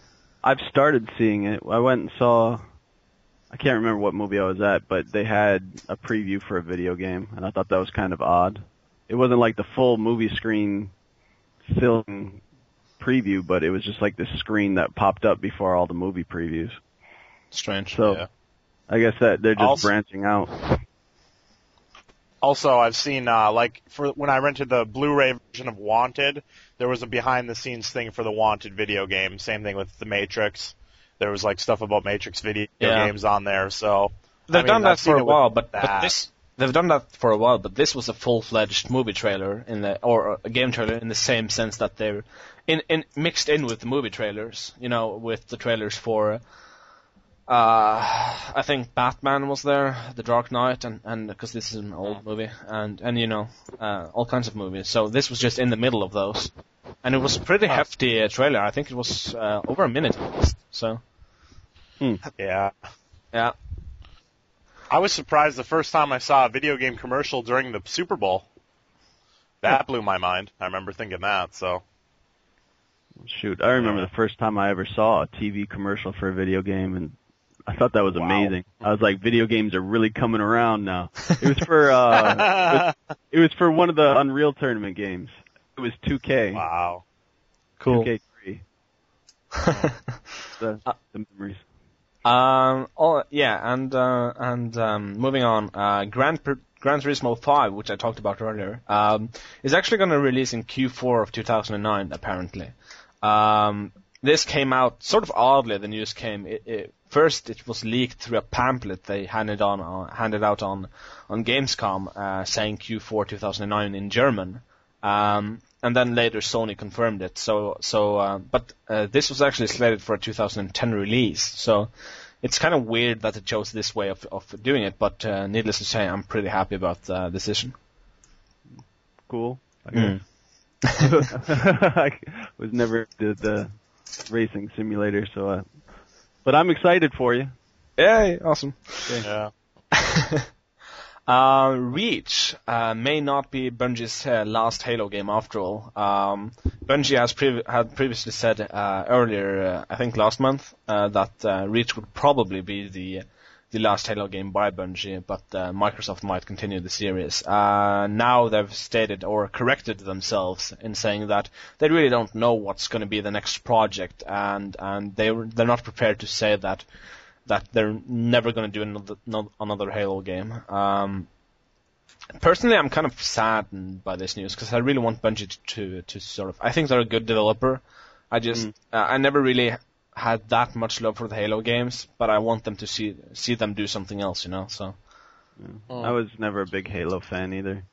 B: I've started seeing it. I went and saw. I can't remember what movie I was at, but they had a preview for a video game, and I thought that was kind of odd. It wasn't like the full movie screen film preview, but it was just like this screen that popped up before all the movie previews.
D: Strange.
B: So
A: Yeah.
B: I guess that they're just
A: Also-
B: branching out.
A: Also, I've seen uh, like for when I rented the Blu-ray version of Wanted, there was a behind-the-scenes thing for the Wanted video game. Same thing with The Matrix. There was like stuff about Matrix video
D: Yeah.
A: games on there. So
D: They've
A: I mean,
D: done that
A: I've
D: for a while, but, but this they've done that for a while, but this was a full-fledged movie trailer in the or a game trailer in the same sense that they're in, in mixed in with the movie trailers. You know, with the trailers for. Uh, I think Batman was there, The Dark Knight, and and because this is an old movie, and and you know, uh, all kinds of movies. So this was just in the middle of those, and it was a pretty hefty uh, trailer. I think it was uh, over a minute. at least. So
A: yeah,
D: yeah,
A: I was surprised the first time I saw a video game commercial during the Super Bowl. That blew my mind. I remember thinking that. So
B: Shoot, I remember the first time I ever saw a TV commercial for a video game, and I thought that was
A: Wow.
B: amazing. I was like, video games are really coming around now. It was for uh, it was for one of the Unreal Tournament games. It was 2K.
A: wow.
D: cool.
B: 2K3. The, the memories.
D: Um. Oh, yeah, and uh, and um, moving on, uh, Gran Pr- Gran Turismo 5, which I talked about earlier, um, is actually going to release in Q4 of 2009, apparently. Um, this came out sort of oddly. The news came. It, it, first, it was leaked through a pamphlet they handed on, uh, handed out on on Gamescom, uh, saying Q4 2009 in German. Um, and then later Sony confirmed it. So, so, uh, but uh, this was actually slated for a 2010 release. So, it's kind of weird that it chose this way of of doing it. But uh, needless to say, I'm pretty happy about the decision.
B: Cool. I
D: Mm.
B: I was never the, the racing simulator, so. Uh, but I'm excited for you.
D: Yay! Awesome.
A: Yeah.
D: Uh, Reach uh, may not be Bungie's uh, last Halo game after all. Um, Bungie has prev- had previously said uh, earlier, uh, I think last month, uh, that uh, Reach would probably be the the last Halo game by Bungie, but uh, Microsoft might continue the series. Uh, now they've stated or corrected themselves in saying that they really don't know what's going to be the next project, and and they they're not prepared to say that that they're never going to do another no- another Halo game. Um, personally, I'm kind of saddened by this news because I really want Bungie to, to to sort of. I think they're a good developer. I just uh, I never really had that much love for the Halo games, but I want them to see see them do something else, you know. So
B: I was never a big Halo fan either.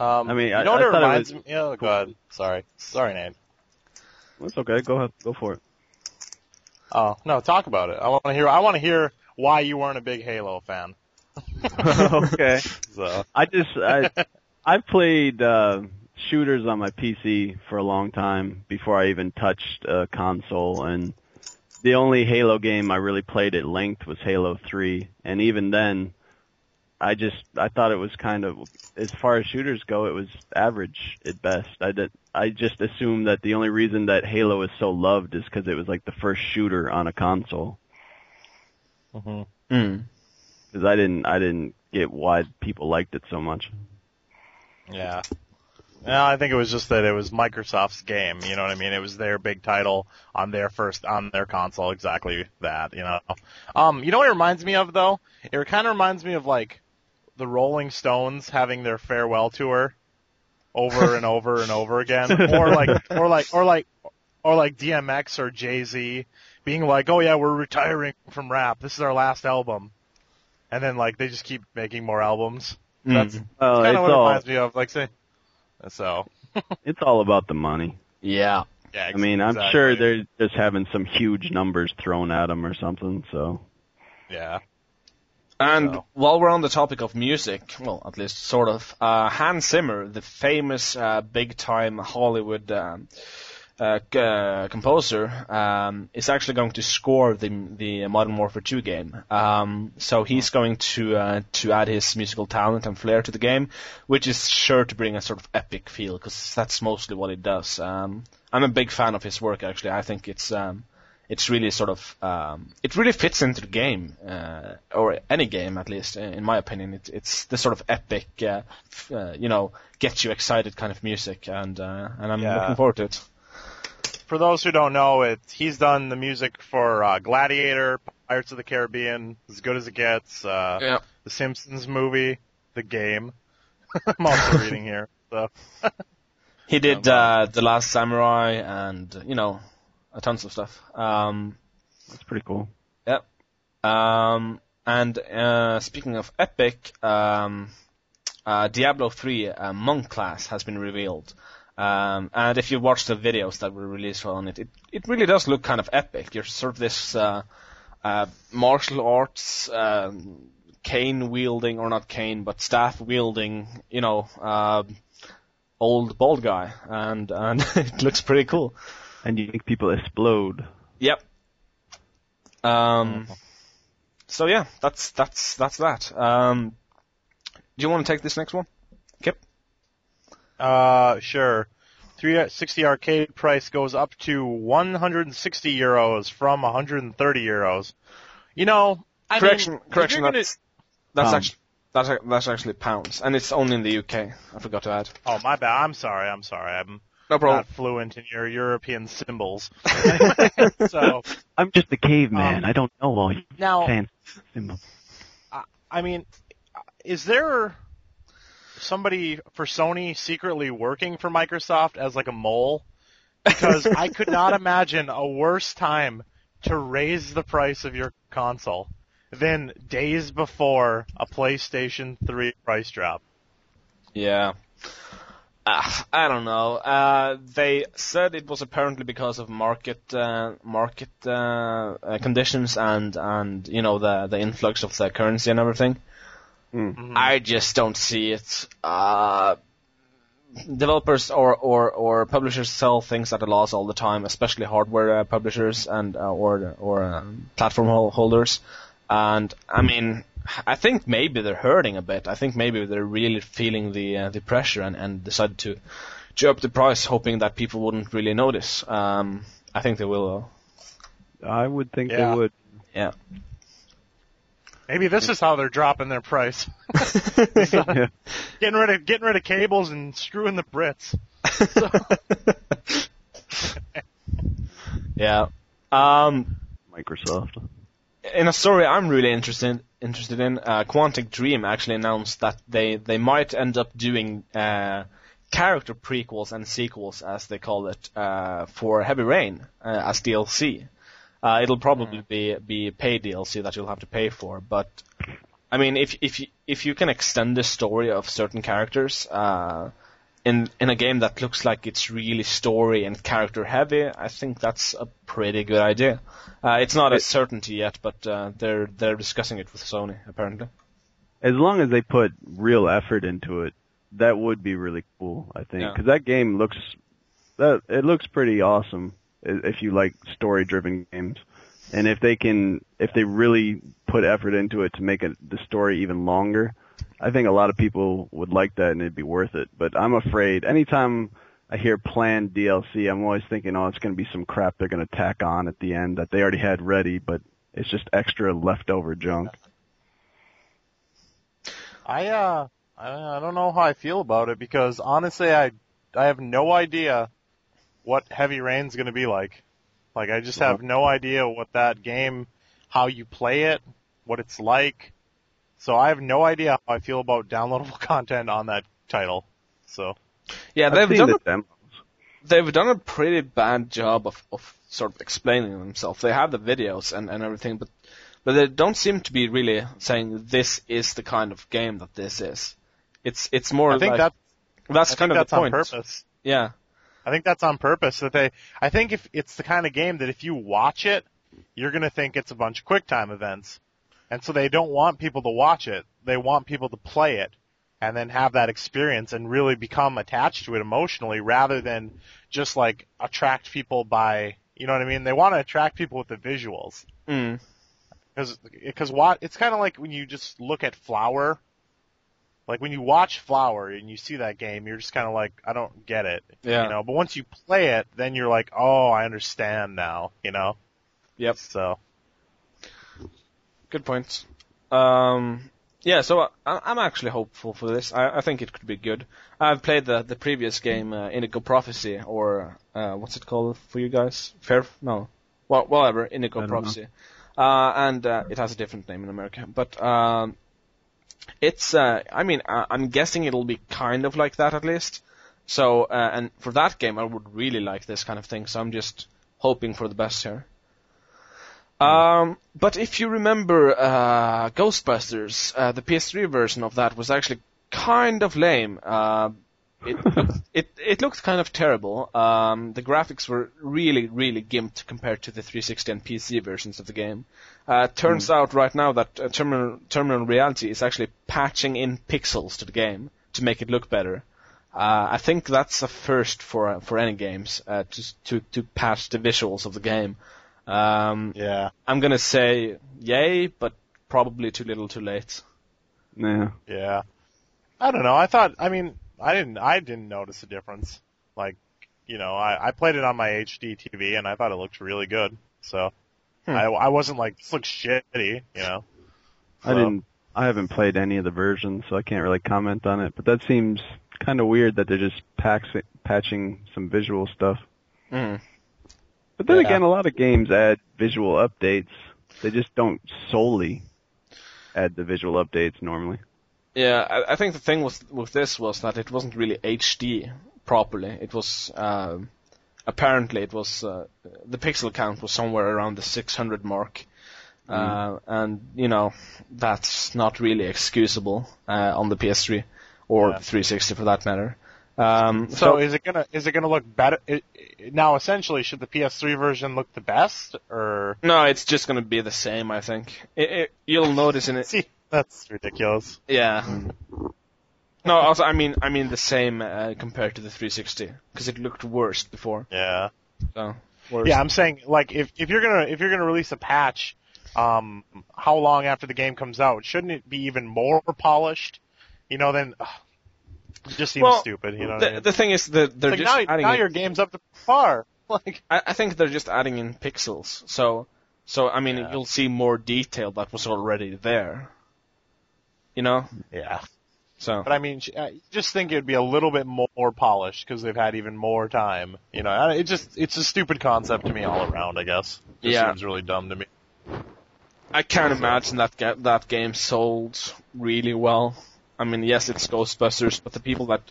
A: Um,
B: I mean,
A: you
B: I-
A: know what
B: I
A: it
B: thought it
A: reminds
B: was
A: me? Oh, go ahead. Sorry, sorry, Nate.
B: That's okay. Go ahead. Go for it.
A: Oh no, talk about it. I want to hear. I want to hear why you weren't a big Halo fan.
B: okay.
A: So
B: I just I I played uh, shooters on my PC for a long time before I even touched a console, and the only Halo game I really played at length was Halo 3, and even then, I just I thought it was kind of as far as shooters go, it was average at best. I did I just assumed that the only reason that Halo is so loved is because it was like the first shooter on a console. Mhm.
D: mm.
B: Because I didn't I didn't get why people liked it so much.
A: yeah. No, I think it was just that it was Microsoft's game. You know what I mean? It was their big title on their first on their console. Exactly that. You know. Um, you know what it reminds me of though? It kind of reminds me of like the Rolling Stones having their farewell tour over and over and over again, or like, or like, or like, or like DMX or Jay Z being like, "Oh yeah, we're retiring from rap. This is our last album," and then like they just keep making more albums. That's
D: Mm.
B: Well,
A: kind of what it reminds me of. Like say, so
B: it's all about the money.
D: Yeah.
A: yeah.
B: I mean, I'm
A: exactly.
B: sure they're just having some huge numbers thrown at them or something. So
A: Yeah.
D: And
A: So-
D: while we're on the topic of music, well, at least sort of, uh, Hans Zimmer, the famous uh, big-time Hollywood um, uh, c- uh, composer, um, is actually going to score the the Modern Warfare 2 game. Um, so he's going to uh, to add his musical talent and flair to the game, which is sure to bring a sort of epic feel because that's mostly what it does. Um, I'm a big fan of his work. Actually, I think it's um, it's really sort of um, it really fits into the game uh, or any game at least in my opinion it, it's the sort of epic uh, f- uh, you know gets you excited kind of music and uh, and I'm
A: Yeah.
D: looking forward to it
A: For those who don't know, it he's done the music for uh, Gladiator, Pirates of the Caribbean, As Good as It Gets, uh,
D: yeah
A: the Simpsons movie, the game. I'm also reading here. So
D: he did
A: Yeah,
D: uh, the Last Samurai and you know uh, tons of stuff um,
B: that's pretty cool. Yep.
D: Um, and uh, speaking of epic, um, uh, Diablo 3 uh, Monk class has been revealed. Um, and if you watch the videos that were released on it, it, it really does look kind of epic. You're sort of this uh, uh, martial arts, um, cane wielding, or not cane, but staff wielding, you know, uh, old bald guy, and and it looks pretty cool.
B: And you make people explode.
D: Yep. Um. So yeah, that's that's that's that. Um. Do you want to take this next one? Kip?
A: Uh, sure. 360 arcade price goes up to 160 euros from 130 euros. You know, I
D: correction,
A: mean,
D: correction.
A: you're gonna-
D: That's that's
B: Um,
D: actually that's that's actually pounds, and it's only in the UK. I forgot to add.
A: Oh, my bad. I'm sorry. I'm sorry. I'm
D: No problem.
A: not fluent in your European symbols. so
B: I'm just a caveman.
A: Um,
B: I don't know all you
A: now,
B: fancy symbols.
A: I mean, is there somebody for Sony secretly working for Microsoft as like a mole? Because I could not imagine a worse time to raise the price of your console than days before a PlayStation 3 price drop.
D: Yeah. Uh, I don't know. Uh, they said it was apparently because of market uh, market uh, uh, conditions and and you know the the influx of the currency and everything.
A: Mm-hmm.
D: I just don't see it. Uh, developers or, or, or publishers sell things at a loss all the time, especially hardware uh, publishers and uh, or or um, platform holders. And I mean, I think maybe they're hurting a bit. I think maybe they're really feeling the uh, the pressure and, and decided to to up the price, hoping that people wouldn't really notice. Um, I think they will.
B: I would think
A: Yeah.
B: they would.
D: Yeah.
A: Maybe this is how they're dropping their price.
B: Yeah.
A: getting rid of getting rid of cables and screwing the Brits.
D: yeah. Um,
B: Microsoft.
D: in a story I'm really interested interested in, uh, Quantic Dream actually announced that they they might end up doing uh, character prequels and sequels, as they call it, uh, for Heavy Rain uh, as DLC. Uh, it'll probably be be a paid DLC that you'll have to pay for, but I mean, if if you, if you can extend the story of certain characters uh, in in a game that looks like it's really story and character heavy, I think that's a pretty good idea. Uh, it's not a certainty yet, but uh, they're they're discussing it with Sony apparently.
B: As long as they put real effort into it, that would be really cool. I think
D: Yeah.
B: because that game looks that it looks pretty awesome i- if you like story-driven games, and if they can if they really put effort into it to make it, the story even longer, I think a lot of people would like that and it'd be worth it. But I'm afraid anytime I hear planned DLC, I'm always thinking, oh, it's going to be some crap they're going to tack on at the end that they already had ready, but it's just extra leftover junk.
A: I uh I, I don't know how I feel about it because honestly I I have no idea what Heavy Rain's going to be like. Like I just have no idea what that game how you play it, what it's like. So I have no idea how I feel about downloadable content on that title. So
D: Yeah, they've done
B: the
D: a, they've done a pretty bad job of, of sort of explaining themselves. They have the videos and, and everything, but but they don't seem to be really saying this is the kind of game that this is. It's it's more
A: I think
D: like
A: that
D: that's
A: I
D: kind
A: think
D: of
A: that's
D: the point.
A: on purpose.
D: Yeah.
A: I think that's on purpose that they. I think if it's the kind of game that if you watch it, you're gonna think it's a bunch of QuickTime events, and so they don't want people to watch it. They want people to play it, and then have that experience and really become attached to it emotionally, rather than just like attract people by. You know what I mean? They want to attract people with the visuals.
D: Mm.
A: Because because what it's kind of like when you just look at Flower. Like when you watch Flower and you see that game, you're just kind of like, I don't get it,
D: Yeah.
A: you know. But once you play it, then you're like, oh, I understand now, you know.
D: Yep.
A: So
D: Good points. Um, yeah, so I, I'm actually hopeful for this. I, I think it could be good. I've played the the previous game, uh, Indigo Prophecy, or uh, what's it called for you guys? Fair? No. Well, whatever. Indigo
B: I don't know.
D: Prophecy. Uh, and uh, it has a different name in America, but um, it's. Uh, I mean, I, I'm guessing it'll be kind of like that at least. So, uh, and for that game, I would really like this kind of thing. So I'm just hoping for the best here. Um, but if you remember uh, Ghostbusters, uh, the PS3 version of that was actually kind of lame. Uh, it, it it looked kind of terrible. Um, the graphics were really really gimped compared to the 360 and PC versions of the game. Uh, it turns out right now that uh, Terminal Terminal Reality is actually patching in pixels to the game to make it look better. Uh, I think that's a first for uh, for any games uh, to to to patch the visuals of the game. Um,
A: yeah,
D: I'm gonna say yay, but probably too little, too late.
B: Yeah.
A: yeah. I don't know. I thought. I mean, I didn't. I didn't notice a difference. Like, you know, I, I played it on my HD TV and I thought it looked really good. So
D: Hmm.
A: I I wasn't like this looks shitty, you know.
B: I didn't. I haven't played any of the versions, so I can't really comment on it. But that seems kind of weird that they're just packs, patching some visual stuff.
D: Mm.
B: But then
A: Yeah.
B: again, a lot of games add visual updates. They just don't solely add the visual updates normally.
D: Yeah, I, I think the thing with with this was that it wasn't really HD properly. It was um, apparently it was uh, the pixel count was somewhere around the 600 mark, uh, and you know that's not really excusable uh, on the PS3 or
A: Yeah.
D: 360 for that matter. Um,
A: So, is it gonna is it gonna look better? It- now, essentially, should the PS3 version look the best, or
D: no, it's just gonna be the same. I think it, it, you'll notice in it.
A: see? That's ridiculous.
D: Yeah. No, also I mean I mean the same uh, compared to the 360 because it looked worse before.
A: Yeah.
D: So worse.
A: Yeah, I'm saying like if if you're gonna if you're gonna release a patch, um, how long after the game comes out? Shouldn't it be even more polished? You know, then ugh, it just seems
D: Well,
A: stupid. You know, what I
D: The,
A: mean?
D: the thing is that they're
A: like
D: just
A: now,
D: adding.
A: now
D: in,
A: your game's up to par. Like
D: I, I think they're just adding in pixels. So so I mean
A: Yeah.
D: you'll see more detail that was already there. You know.
A: yeah.
D: So
A: But I mean, I just think it'd be a little bit more polished because they've had even more time. You know, I- it just it's a stupid concept to me all around. I guess. Just
D: Yeah.
A: seems really dumb to me.
D: I can't imagine that ga- that game sold really well. I mean, yes, it's Ghostbusters, but the people that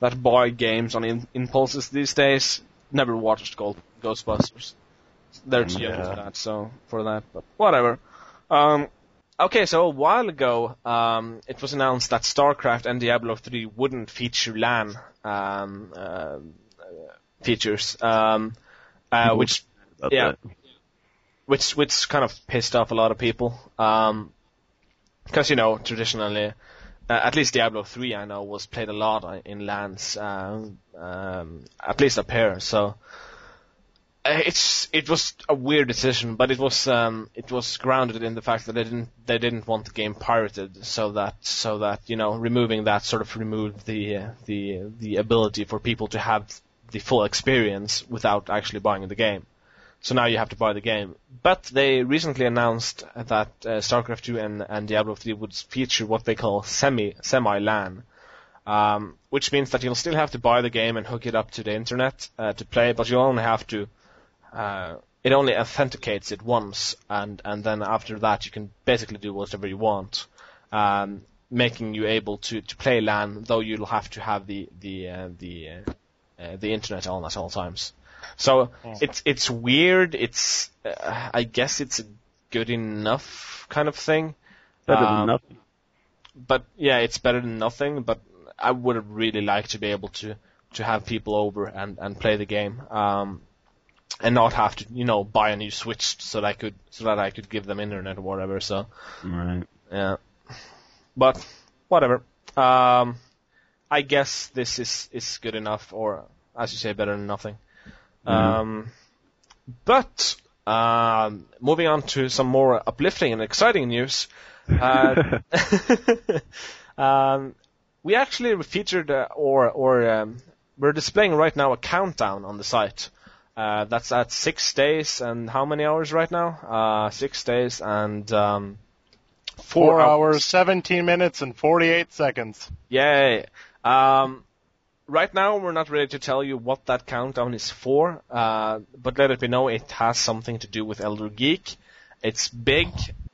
D: that buy games on in- impulses these days never watched Gold- Ghostbusters. They're too young
A: Yeah.
D: for that, so for that, but whatever. Um, okay, so a while ago, um, it was announced that StarCraft and Diablo 3 wouldn't feature LAN um, uh, features, um, uh, which Yeah. which which kind of pissed off a lot of people. Um 'cause you know traditionally, uh, at least Diablo 3 I know was played a lot in LANs, um, um, at least up here. So it's it was a weird decision, but it was um, it was grounded in the fact that they didn't they didn't want the game pirated, so that so that you know removing that sort of removed the uh, the the ability for people to have the full experience without actually buying the game. So now you have to buy the game. But they recently announced that uh, StarCraft 2 and, and Diablo 3 would feature what they call semi semi LAN, um, which means that you'll still have to buy the game and hook it up to the internet uh, to play, but you only have to. Uh, it only authenticates it once, and and then after that you can basically do whatever you want. um, making you able to, to play LAN, though you'll have to have the the uh, the uh, uh, the internet on at all times. So it's it's weird. It's uh, I guess it's a good enough kind of thing.
B: Better
D: Um,
B: than nothing.
D: But yeah, it's better than nothing. But I would really like to be able to to have people over and and play the game. Um, and not have to, you know, buy a new Switch so that I could so that I could give them internet or whatever. So
B: Right.
D: yeah, but whatever. Um, I guess this is is good enough, or as you say, better than nothing. Um, but um, moving on to some more uplifting and exciting news. Uh, um, we actually featured, uh, or or um, we're displaying right now a countdown on the site. Uh, that's at six days and how many hours right now? Uh, six days and um,
A: Four hours, 17 minutes, and 48 seconds.
D: Yay! Um, right now, we're not ready to tell you what that countdown is for, uh, but let it be known it has something to do with Elder Geek. It's big,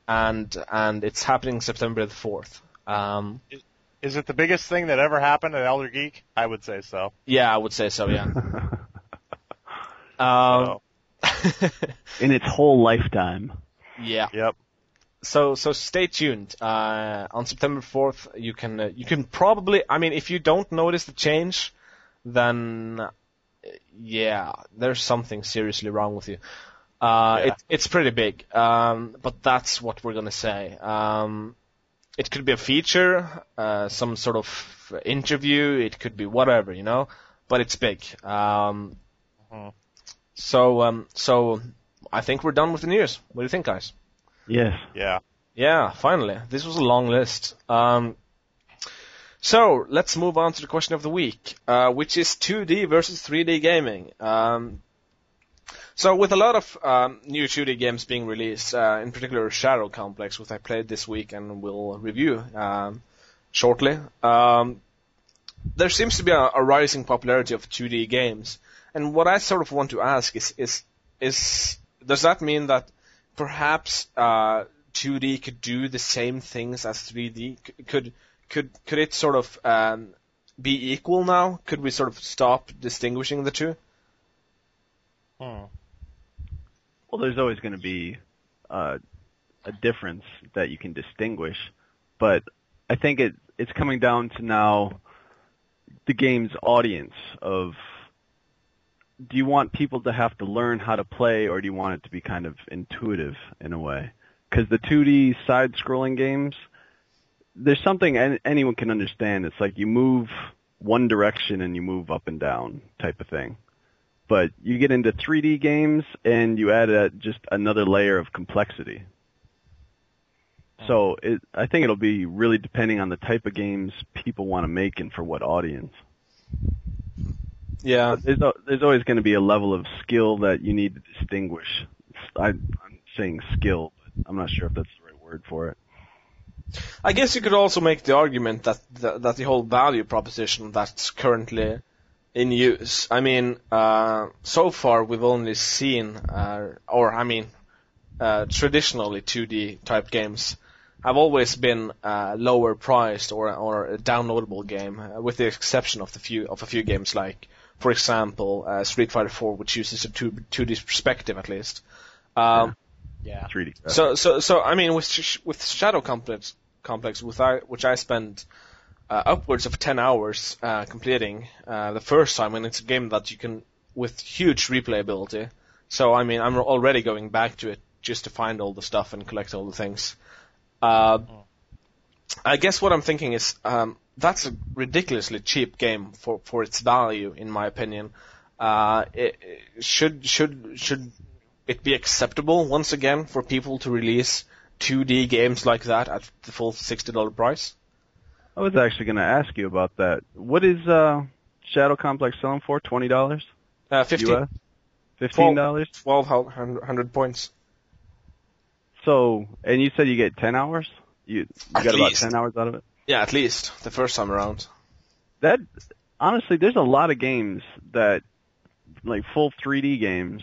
D: and and it's happening September the fourth. Um,
A: Is it the biggest thing that ever happened at Elder Geek? I would say so.
D: yeah, I would say so. Yeah. um,
B: In its whole lifetime.
D: yeah.
A: Yep.
D: so so stay tuned. Uh, on September fourth, you can uh, you can probably. I mean, if you don't notice the change, then uh, yeah, there's something seriously wrong with you. Uh,
A: Yeah.
D: it, it's pretty big, um, but that's what we're gonna say. Um, it could be a feature, uh, some sort of interview. It could be whatever, you know. But it's big. Um,
A: Mhm.
D: So um, so I think we're done with the news. What do you think, guys?
B: Yes.
A: Yeah.
D: Yeah, finally. This was a long list. Um, so let's move on to the question of the week, uh, which is 2D versus 3D gaming. Um, so with a lot of um, new 2D games being released, uh, in particular Shadow Complex, which I played this week and will review um, shortly, um, there seems to be a, a rising popularity of 2D games. And what I sort of want to ask is, is, is does that mean that perhaps uh, 2D could do the same things as 3D? C- Could could could it sort of um, be equal now? Could we sort of stop distinguishing the two?
A: Hmm.
B: Well, there's always going to be uh, a difference that you can distinguish, but I think it it's coming down to now the game's audience of do you want people to have to learn how to play or do you want it to be kind of intuitive in a way? Because the 2D side-scrolling games, there's something anyone can understand. It's like you move one direction and you move up and down type of thing but you get into 3D games and you add a, just another layer of complexity. So it, I think it'll be really depending on the type of games people want to make and for what audience.
D: Yeah,
B: There's, there's always going to be a level of skill that you need to distinguish. I, I'm saying skill, but I'm not sure if that's the right word for it.
D: I guess you could also make the argument that that, that the whole value proposition that's currently in use. I mean, uh, so far we've only seen, uh, or I mean, uh, traditionally 2D type games have always been uh, lower priced or or a downloadable game, uh, with the exception of the few of a few games like, for example, uh, Street Fighter 4, which uses a 2 2D perspective at least. Um,
A: Yeah.
B: 3D.
D: so, so, so I mean, with with Shadow Complex, Complex, with I, which I spent uh, upwards of ten hours uh, completing uh, the first time, and it's a game that you can with huge replayability. So, I mean, I'm already going back to it just to find all the stuff and collect all the things. Uh, I guess what I'm thinking is um, that's a ridiculously cheap game for for its value, in my opinion. Uh, it, it should should should it be acceptable once again for people to release 2D games like that at the full sixty dollar price?
B: I was actually going to ask you about that. What is uh, Shadow Complex selling for? Twenty dollars
D: Uh, 15,
B: US? Fifteen dollars.
D: 1200 points.
B: So, and you said you get ten hours. You, you
D: At
B: got about ten hours out of it.
D: Yeah, at least the first time around.
B: That honestly, there's a lot of games that, like full 3D games,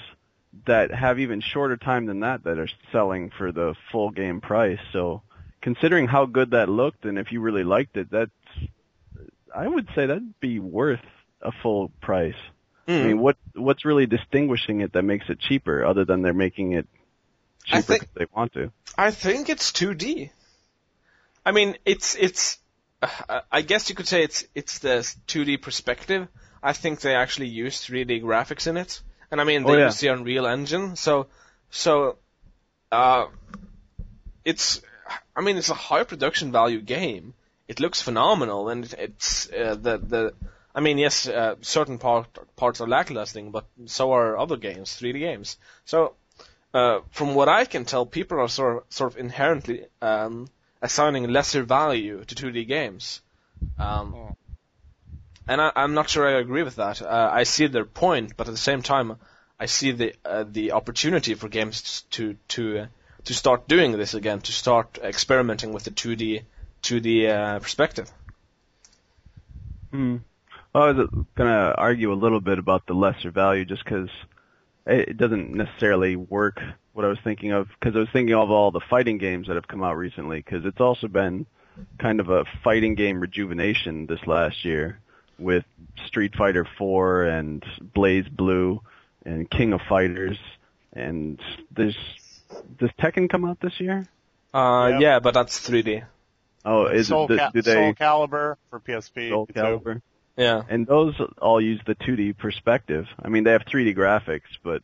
B: that have even shorter time than that that are selling for the full game price. So considering how good that looked, and if you really liked it, that's I would say that'd be worth a full price. I
D: Mm.
B: mean, what what's really distinguishing it that makes it cheaper, other than they're making it cheaper 'cause they want to?
D: I think it's 2D. I mean, it's it's. Uh, I guess you could say it's it's the 2D perspective. I think they actually used 3D graphics in it, and I mean they
B: Oh, yeah.
D: use the Unreal Engine. So so, uh, it's. I mean, it's a high production value game. It looks phenomenal, and it, it's uh, the the. I mean, yes, uh, certain part, parts are lackluster, but so are other games, 3D games. So uh, from what I can tell, people are sort of, sort of inherently um, assigning lesser value to 2D games. Um,
A: Oh.
D: And I, I'm not sure I agree with that. Uh, I see their point, but at the same time, I see the uh, the opportunity for games to to uh, to start doing this again, to start experimenting with the 2D 2D uh, perspective.
B: Hmm. Well, I was gonna argue a little bit about the lesser value, just because it doesn't necessarily work. What I was thinking of, because I was thinking of all the fighting games that have come out recently, because it's also been kind of a fighting game rejuvenation this last year with Street Fighter 4 and BlazBlue and King of Fighters, and there's does Tekken come out this year?
D: Uh,
A: Yep.
D: Yeah, but that's 3D.
B: Oh, is
A: Soul,
B: it?
A: Ca-
B: Do they
A: Soul Calibur for PSP.
B: Soul
A: too.
B: Calibur?
D: Yeah.
B: And those all use the 2D perspective. I mean, they have 3D graphics, but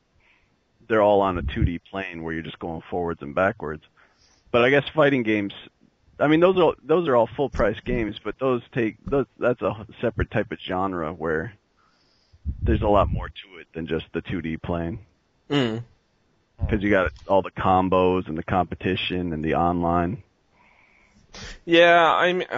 B: they're all on a 2D plane where you're just going forwards and backwards. But I guess fighting games, I mean, those are those are all full price games, but those take those that's a separate type of genre where there's a lot more to it than just the 2D plane
D: Mm.
B: because you got all the combos and the competition and the online.
D: Yeah, I mean,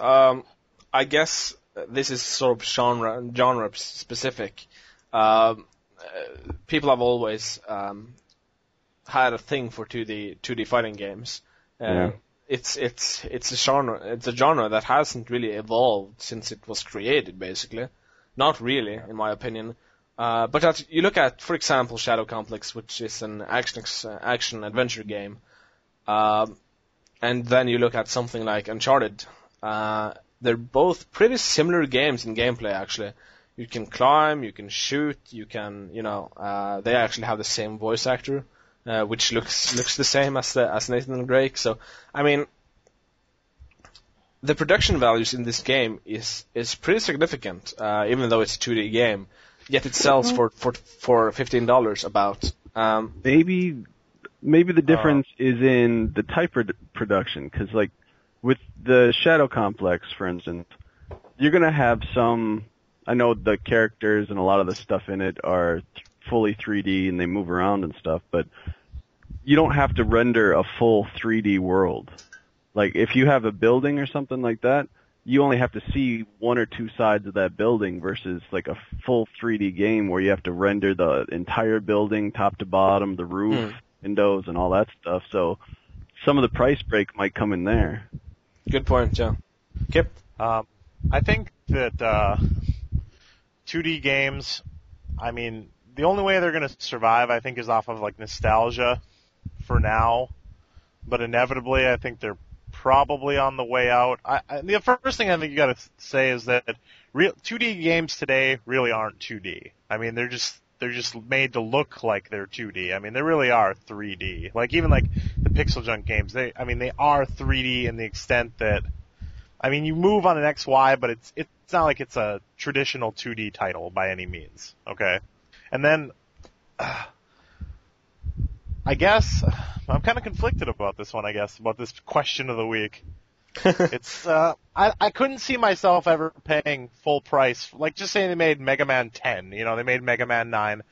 D: um, I guess this is sort of genre genre specific. Um, uh, people have always um, had a thing for 2D 2D fighting games. Uh,
B: Yeah.
D: It's it's it's a genre it's a genre that hasn't really evolved since it was created, basically. Not really, in my opinion. Uh, but that you look at, for example, Shadow Complex, which is an action action adventure game. Um, and then you look at something like Uncharted. Uh, they're both pretty similar games in gameplay, actually. You can climb, you can shoot, you can, you know, uh, they actually have the same voice actor, uh, which looks looks the same as the, as Nathan Drake. So, I mean, the production values in this game is is pretty significant, uh, even though it's a 2D game. Yet it sells for for for fifteen dollars about. Um,
B: maybe maybe the difference is in the type of production because like with the shadow complex for instance you're going to have some i know the characters and a lot of the stuff in it are fully 3d and they move around and stuff but you don't have to render a full 3d world like if you have a building or something like that you only have to see one or two sides of that building versus like a full 3D game where you have to render the entire building top to bottom, the roof, windows, and all that stuff. So some of the price break might come in there.
D: good point, Joe. Kip.
A: Um, I think that uh, 2D games, I mean, the only way they're going to survive, I think, is off of like nostalgia for now. But inevitably, I think they're probably on the way out. I, I, the first thing I think you got to say is that real 2D games today really aren't 2D. I mean, they're just they're just made to look like they're 2D. I mean, they really are 3D. Like even like the PixelJunk games, they I mean, they are 3D in the extent that I mean, you move on an XY, but it's it's not like it's a traditional 2D title by any means. Okay, and then uh, I guess I'm kind of conflicted about this one. I guess about this question of the week. it's uh, I I couldn't see myself ever paying full price. Like just saying they made Mega Man 10. You know, they made Mega Man 9.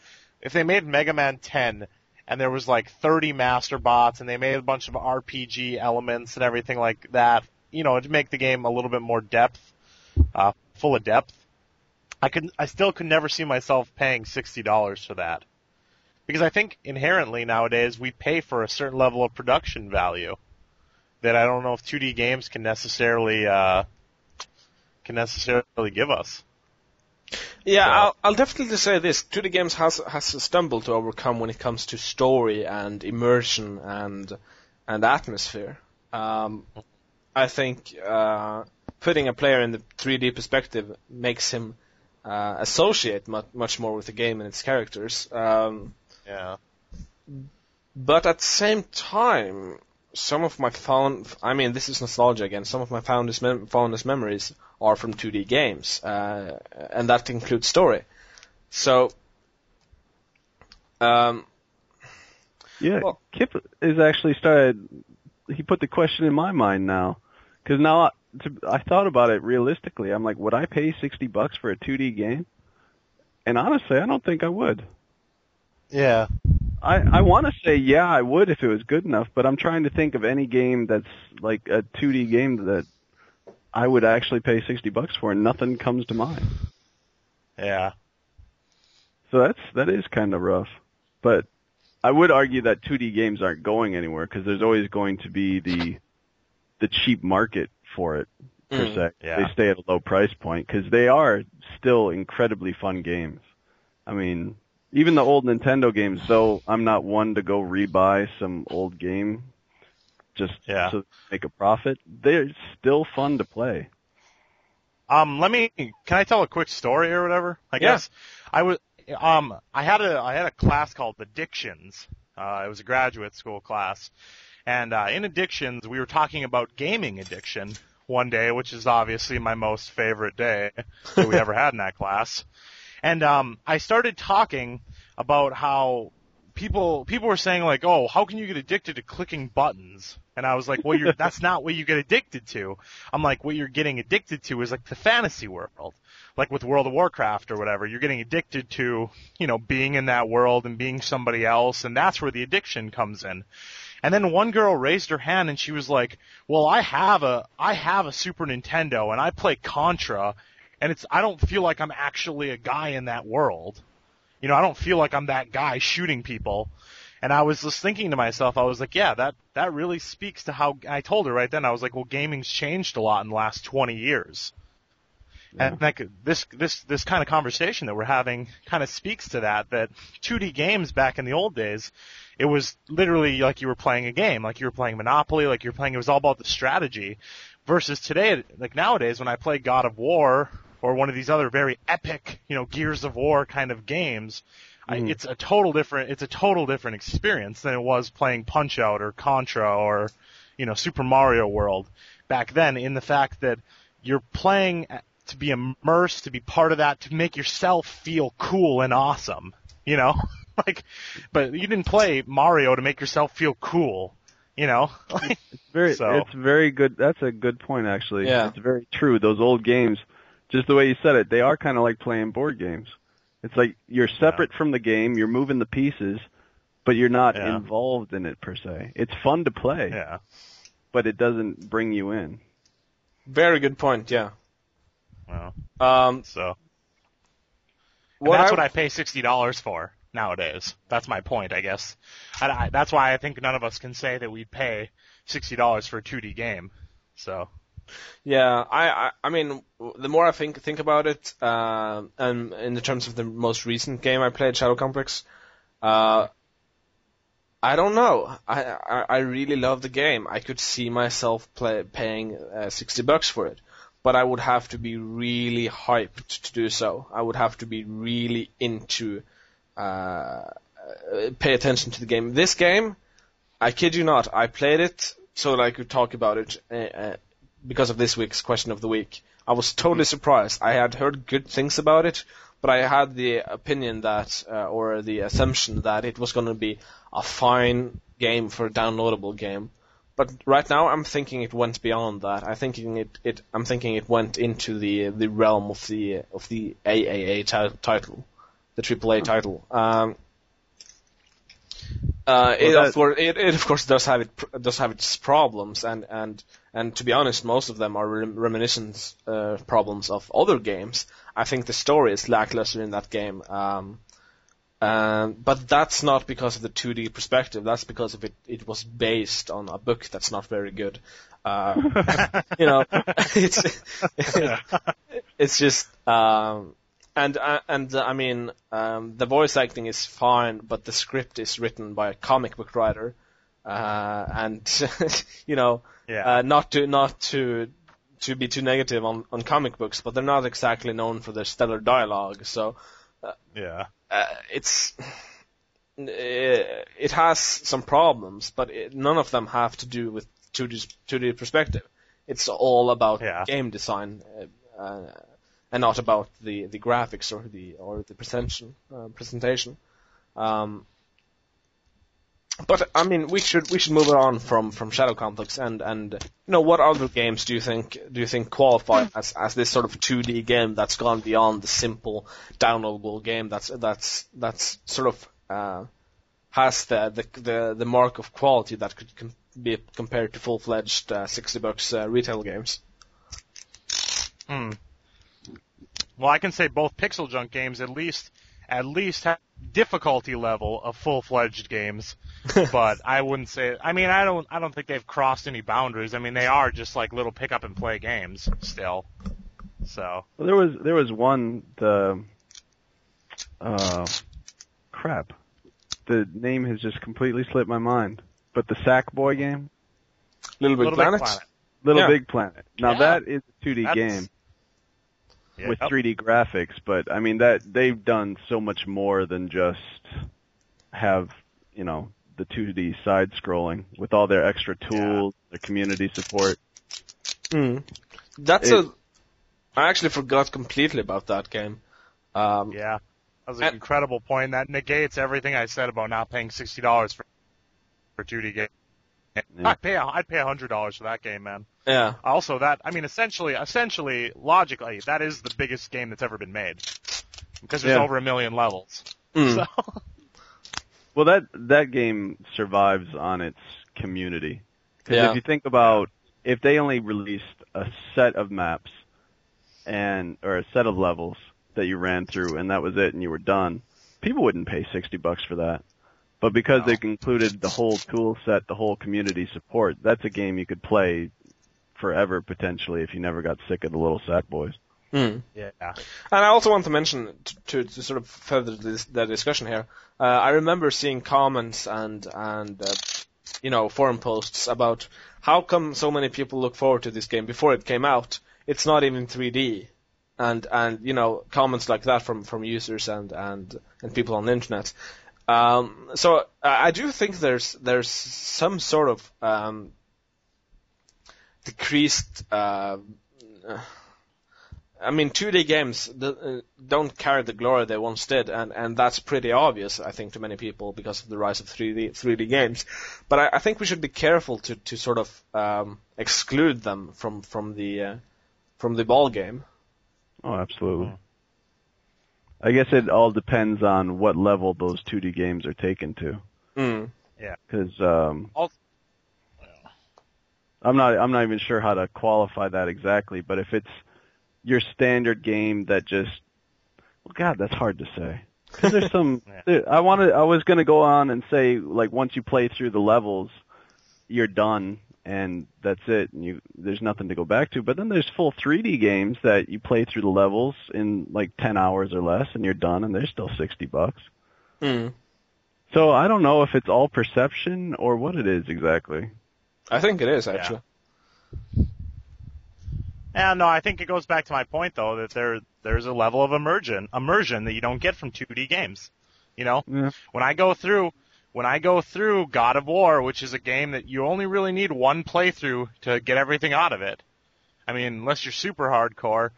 A: If they made Mega Man 10 and there was like 30 master bots and they made a bunch of RPG elements and everything like that, you know, to make the game a little bit more depth, uh, full of depth. I could, I still could never see myself paying sixty dollars for that, because I think inherently nowadays we pay for a certain level of production value that I don't know if 2D games can necessarily uh, can necessarily give us.
D: Yeah,
A: So-
D: I'll, I'll definitely say this: 2D games has has a stumble to overcome when it comes to story and immersion and and atmosphere. Um, I think uh, putting a player in the 3D perspective makes him uh, associate much, much more with the game and its characters. Um,
A: Yeah.
D: but at the same time, some of my fond, I mean, this is nostalgia again. Some of my fondest, mem- fondest memories are from 2D games, uh, and that includes story. So, um,
B: Yeah,
D: Well-
B: Kip is actually started. He put the question in my mind now, because now I, to, I thought about it realistically. I'm like, would I pay sixty bucks for a 2D game? And honestly, I don't think I would.
A: Yeah.
B: I I want to say yeah, I would if it was good enough, but I'm trying to think of any game that's like a 2D game that I would actually pay sixty bucks for, and nothing comes to mind.
A: Yeah.
B: So that's that is kind of rough, but I would argue that 2D games aren't going anywhere because there's always going to be the the cheap market for it per
D: Mm,
B: se.
A: yeah.
B: They stay at a low price point because they are still incredibly fun games. I mean, even the old Nintendo games, though I'm not one to go rebuy some old game just
A: Yeah.
B: to make a profit, they're still fun to play.
A: Um, let me. Can I tell a quick story or whatever? I
D: Yeah.
A: guess I was. Um, I had a I had a class called Addictions. Uh, it was a graduate school class, and uh, in Addictions we were talking about gaming addiction one day, which is obviously my most favorite day that we ever had in that class. And um, I started talking about how people people were saying like, "Oh, how can you get addicted to clicking buttons?" And I was like, "Well, you're that's not what you get addicted to." I'm like, "What you're getting addicted to is like the fantasy world, like with World of Warcraft or whatever. You're getting addicted to, you know, being in that world and being somebody else, and that's where the addiction comes in." And then one girl raised her hand and she was like, "Well, I have a I have a Super Nintendo and I play Contra, and it's I don't feel like I'm actually a guy in that world." You know, I don't feel like I'm that guy shooting people. And I was just thinking to myself, I was like, yeah, that, that really speaks to how, I told her right then, I was like, well, gaming's changed a lot in the last 20 years. And like this, this, this kind of conversation that we're having kind of speaks to that, that 2D games back in the old days, it was literally like you were playing a game, like you were playing Monopoly, like you were playing, it was all about the strategy. Versus today, like nowadays, when I play God of War or one of these other very epic, you know, Gears of War kind of games, I, mm-hmm. it's a total different, it's a total different experience than it was playing Punch Out or Contra or, you know, Super Mario World back then. In the fact that you're playing to be immersed, to be part of that, to make yourself feel cool and awesome. You know, like, but you didn't play Mario to make yourself feel cool. You know, like,
B: Very,
A: So-
B: it's very good. That's a good point, actually.
D: Yeah.
B: It's very true. Those old games, just the way you said it, they are kind of like playing board games. It's like you're separate from the game, you're moving the pieces, but you're not
A: Yeah.
B: involved in it per se. It's fun to play,
A: yeah,
B: but it doesn't bring you in.
D: very good point. Yeah.
A: Well,
D: Um,
A: so.
D: What
A: that's
D: I-
A: what I pay sixty dollars for nowadays. That's my point, I guess. And I, that's why I think none of us can say that we'd pay sixty dollars for a 2D game. So
D: Yeah, I, I, I mean, the more I think think about it, uh, and in the terms of the most recent game I played, Shadow Complex, uh, I don't know. I, I, I really love the game. I could see myself play, paying uh, sixty bucks for it, but I would have to be really hyped to do so. I would have to be really into, uh, uh, pay attention to the game. This game, I kid you not, I played it so that I could talk about it. Uh, uh, because of this week's question of the week. I was totally surprised. I had heard good things about it, but I had the opinion that, uh, or the assumption that it was going to be a fine game for a downloadable game. But right now, I'm thinking it went beyond that. I thinking it, it I'm thinking it went into the the realm of the of the AAA ti- title, the AAA title. Um, uh, it,
B: that-
D: of course, it, it of course does have it does have its problems, and and and to be honest, most of them are rem- reminiscence uh, problems of other games. I think the story is lackluster in that game, um, um, but that's not because of the 2D perspective. That's because of it. It was based on a book that's not very good. Uh, you know, it's it's just um, and uh, and uh, I mean um, the voice acting is fine, but the script is written by a comic book writer, uh, and you know,
A: Yeah.
D: uh, not to not to to be too negative on on comic books, but they're not exactly known for their stellar dialogue. So
A: yeah.
D: uh, it's it has some problems, but it, none of them have to do with 2D 2D perspective. It's all about
A: Yeah.
D: game design, uh, uh, and not about the, the graphics or the or the presentation uh, presentation. Um, but I mean, we should we should move on from, from Shadow Complex and and you know what other games do you think do you think qualify as as this sort of 2D game that's gone beyond the simple downloadable game that's that's that's sort of uh, has the, the the the mark of quality that could com- be compared to full fledged uh, 60 bucks uh, retail games.
A: Hmm. Well, I can say both PixelJunk games at least at least have difficulty level of full fledged games, but I wouldn't say. I mean, I don't I don't think they've crossed any boundaries. I mean, they are just like little pick up and play games still. So
B: Well, there was there was one the uh crap. The name has just completely slipped my mind. But the Sackboy game,
D: Little Big
A: Little
D: Planet.
A: Big Planet.
B: Little
D: Yeah.
B: Big Planet. Now
A: Yeah.
B: that is a 2D
A: That's-
B: game
A: Yeah.
B: with 3D graphics, but I mean that they've done so much more than just have you know the 2D side scrolling with all their extra tools, their community support.
D: Mm. That's
B: It-
D: a. I actually forgot completely about that game. Um,
A: Yeah. That was an
D: And-
A: incredible point. That negates everything I said about not paying sixty dollars for for 2D game.
B: Yeah.
A: I'd pay a, I'd pay a hundred dollars for that game, man.
D: yeah.
A: Also, that I mean, essentially, essentially, logically, that is the biggest game that's ever been made because there's
B: Yeah.
A: over a million levels.
D: Mm.
A: So
B: Well, that that game survives on its community. 'Cause
D: Yeah.
B: if you think about if they only released a set of maps and or a set of levels that you ran through and that was it and you were done, people wouldn't pay 60 bucks for that. But because
A: No.
B: they included the whole tool set, the whole community support, that's a game you could play forever potentially if you never got sick of the little sack boys.
D: Mm.
A: yeah,
D: And I also want to mention t- to, to sort of further this, the discussion here. Uh, I remember seeing comments and and uh, you know forum posts about how come so many people look forward to this game before it came out. It's not even 3D, and and you know comments like that from from users and and and people on the internet. Um, so I I do think there's there's some sort of um, decreased. Uh, I mean, 2D games uh, don't carry the glory they once did, and, and that's pretty obvious, I think, to many people because of the rise of 3D 3D games. But I, I think we should be careful to, to sort of um, exclude them from from the uh, from the ball game.
B: Oh, absolutely. I guess it all depends on what level those 2D games are taken to.
D: Mm.
B: because um,
A: Al-
B: I'm not I'm not even sure how to qualify that exactly. But if it's your standard game that just well, God, that's hard to say. 'Cause there's some
A: Yeah.
B: I wanted I was gonna go on and say like once you play through the levels, you're done and that's it. And you there's nothing to go back to. But then there's full 3D games that you play through the levels in like 10 hours or less, and you're done, and they're still 60 bucks.
D: Mm.
B: So I don't know if it's all perception or what it is exactly.
D: I think it is actually.
A: Yeah, no, I think it goes back to my point though that there there's a level of immersion immersion that you don't get from 2D games. You know,
B: Yeah.
A: when I go through when I go through God of War, which is a game that you only really need one playthrough to get everything out of it. I mean, unless you're super hardcore,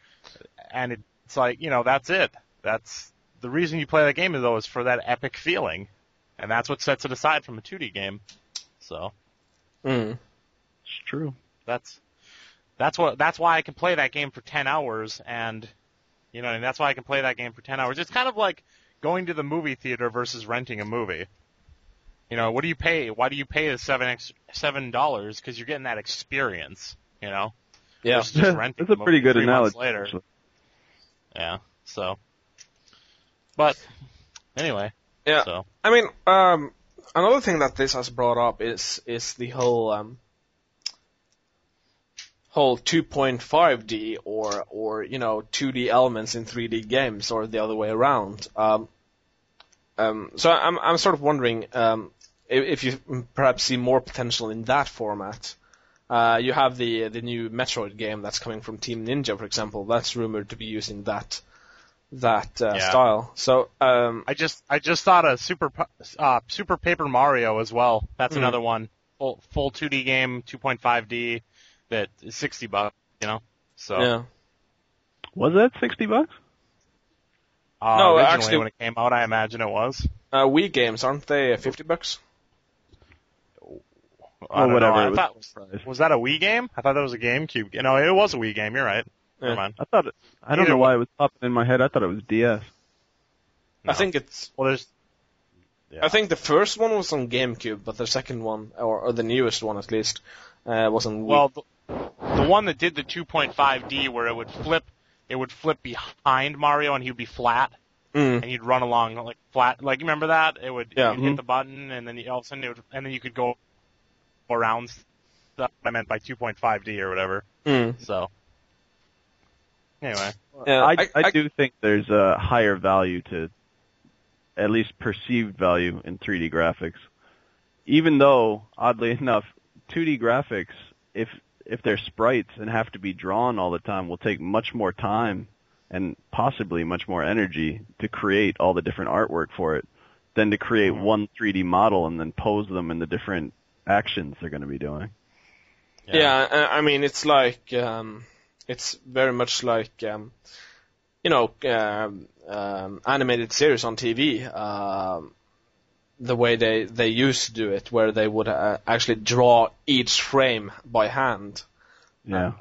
A: and it's like you know that's it. That's the reason you play that game though is for that epic feeling, and that's what sets it aside from a 2D game. So
D: Mm.
B: It's true.
A: that's that's what that's why I can play that game for ten hours and you know and that's why I can play that game for ten hours. It's kind of like going to the movie theater versus renting a movie. You know, what do you pay? Why do you pay the seven ex- seven dollars? Because you're getting that experience. You know,
D: Yeah.
A: versus just renting
B: That's a
A: the
B: pretty good
A: three
B: analogy.
A: Later,
B: actually.
A: yeah. So, but anyway,
D: Yeah.
A: so
D: I mean, um, another thing that this has brought up is is the whole um, whole 2.5D or or you know 2D elements in 3D games or the other way around. Um, um, so I'm I'm sort of wondering, um, if, if you perhaps see more potential in that format. Uh, you have the the new Metroid game that's coming from Team Ninja, for example. That's rumored to be using that that uh,
A: Yeah.
D: style. So um,
A: I just I just thought of Super uh, Super Paper Mario as well. That's
D: Mhm.
A: another one. Full full 2D game, 2.5D, that is 60 bucks. You know. So
D: yeah,
B: Was that sixty bucks?
A: uh,
D: No,
A: originally
D: actually-
A: when it came out, I imagine it was.
D: uh, Wii games aren't they fifty bucks?
A: I don't
B: whatever,
A: know.
B: it was
A: thought was that a Wii game? I thought that was a GameCube. You know, it was a Wii game. You're right.
D: Yeah.
A: Never mind.
B: I thought it, I don't
A: Either
B: know why it was popping in my head. I thought it was DS.
D: I think it's.
A: Well, there's. Yeah.
D: I think the first one was on GameCube, but the second one, or, or the newest one at least, uh, was on Wii.
A: Well, the, the one that did the 2.5D where it would flip, it would flip behind Mario and he'd be flat
D: Mm.
A: and you'd run along like flat. Like you remember that? It would
D: Yeah.
A: you'd hit the button and then you, all of a sudden it would, and then you could go around stuff. I meant by 2.5D or whatever.
D: Mm.
A: So anyway,
D: Yeah,
B: I,
D: I-
B: I,
D: I-
B: do think there's a higher value to, at least perceived value in 3D graphics. Even though, oddly enough, 2D graphics, if if they're sprites and have to be drawn all the time, will take much more time and possibly much more energy to create all the different artwork for it than to create
A: Mhm.
B: one 3D model and then pose them in the different actions they're going to be doing.
D: Yeah, I I mean it's like um, it's very much like um, you know um, um, animated series on TV. Um, the way they they used to do it, where they would uh, actually draw each frame by hand,
B: Yeah.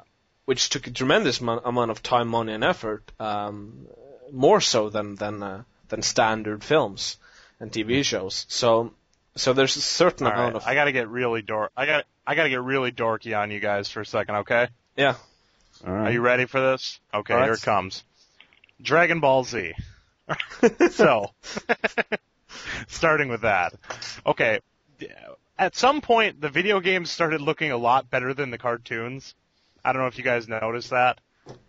D: which took a tremendous mo- amount of time, money, and effort, um, more so than than uh, than standard films and TV shows. So so there's a certain
A: All
D: amount
A: right,
D: of
A: I gotta get really dork. I got I gotta get really dorky on you guys for a second, okay?
D: yeah.
B: All
A: Are you ready for this? Okay,
D: All right.
A: here it comes. Dragon Ball Z. so, starting with that. Okay, at some point, the video games started looking a lot better than the cartoons. I don't know if you guys noticed that.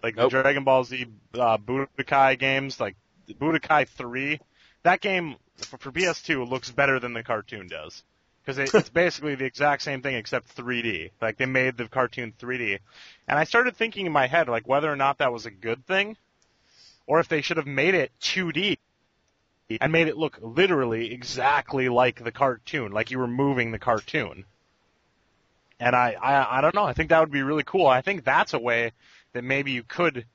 A: Like
D: Nope.
A: the Dragon Ball Z uh, Budokai games, like Budokai 3, that game for, for PS2 looks better than the cartoon does. Because it, it's basically the exact same thing except 3D. Like they made the cartoon 3D. And I started thinking in my head, like whether or not that was a good thing, or if they should have made it 2D and made it look literally exactly like the cartoon, like you were moving the cartoon. And I, I, I don't know. I think that would be really cool. I think that's a way that maybe you could,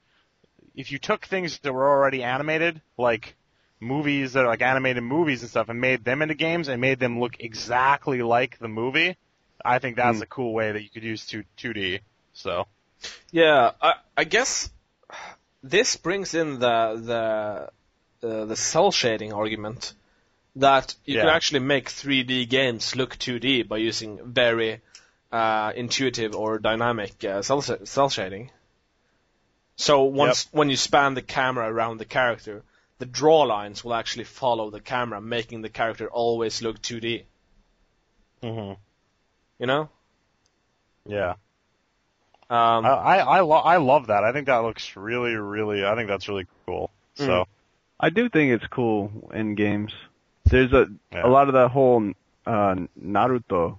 A: if you took things that were already animated, like movies that are like animated movies and stuff, and made them into games and made them look exactly like the movie. I think that's
B: Hmm.
A: a cool way that you could use two, 2D. So.
D: Yeah, I, I guess this brings in the the uh, the cel shading argument that you can actually make 3D games look 2D by using very uh, intuitive or dynamic uh, cel cel shading. So once when you span the camera around the character, the draw lines will actually follow the camera, making the character always look 2D.
A: hmm
D: You know?
A: Yeah.
D: Um,
A: I I I, lo- I love that. I think that looks really really. I think that's really cool. So
D: Mm.
B: I do think it's cool in games. There's a
A: Yeah.
B: a lot of that whole uh, Naruto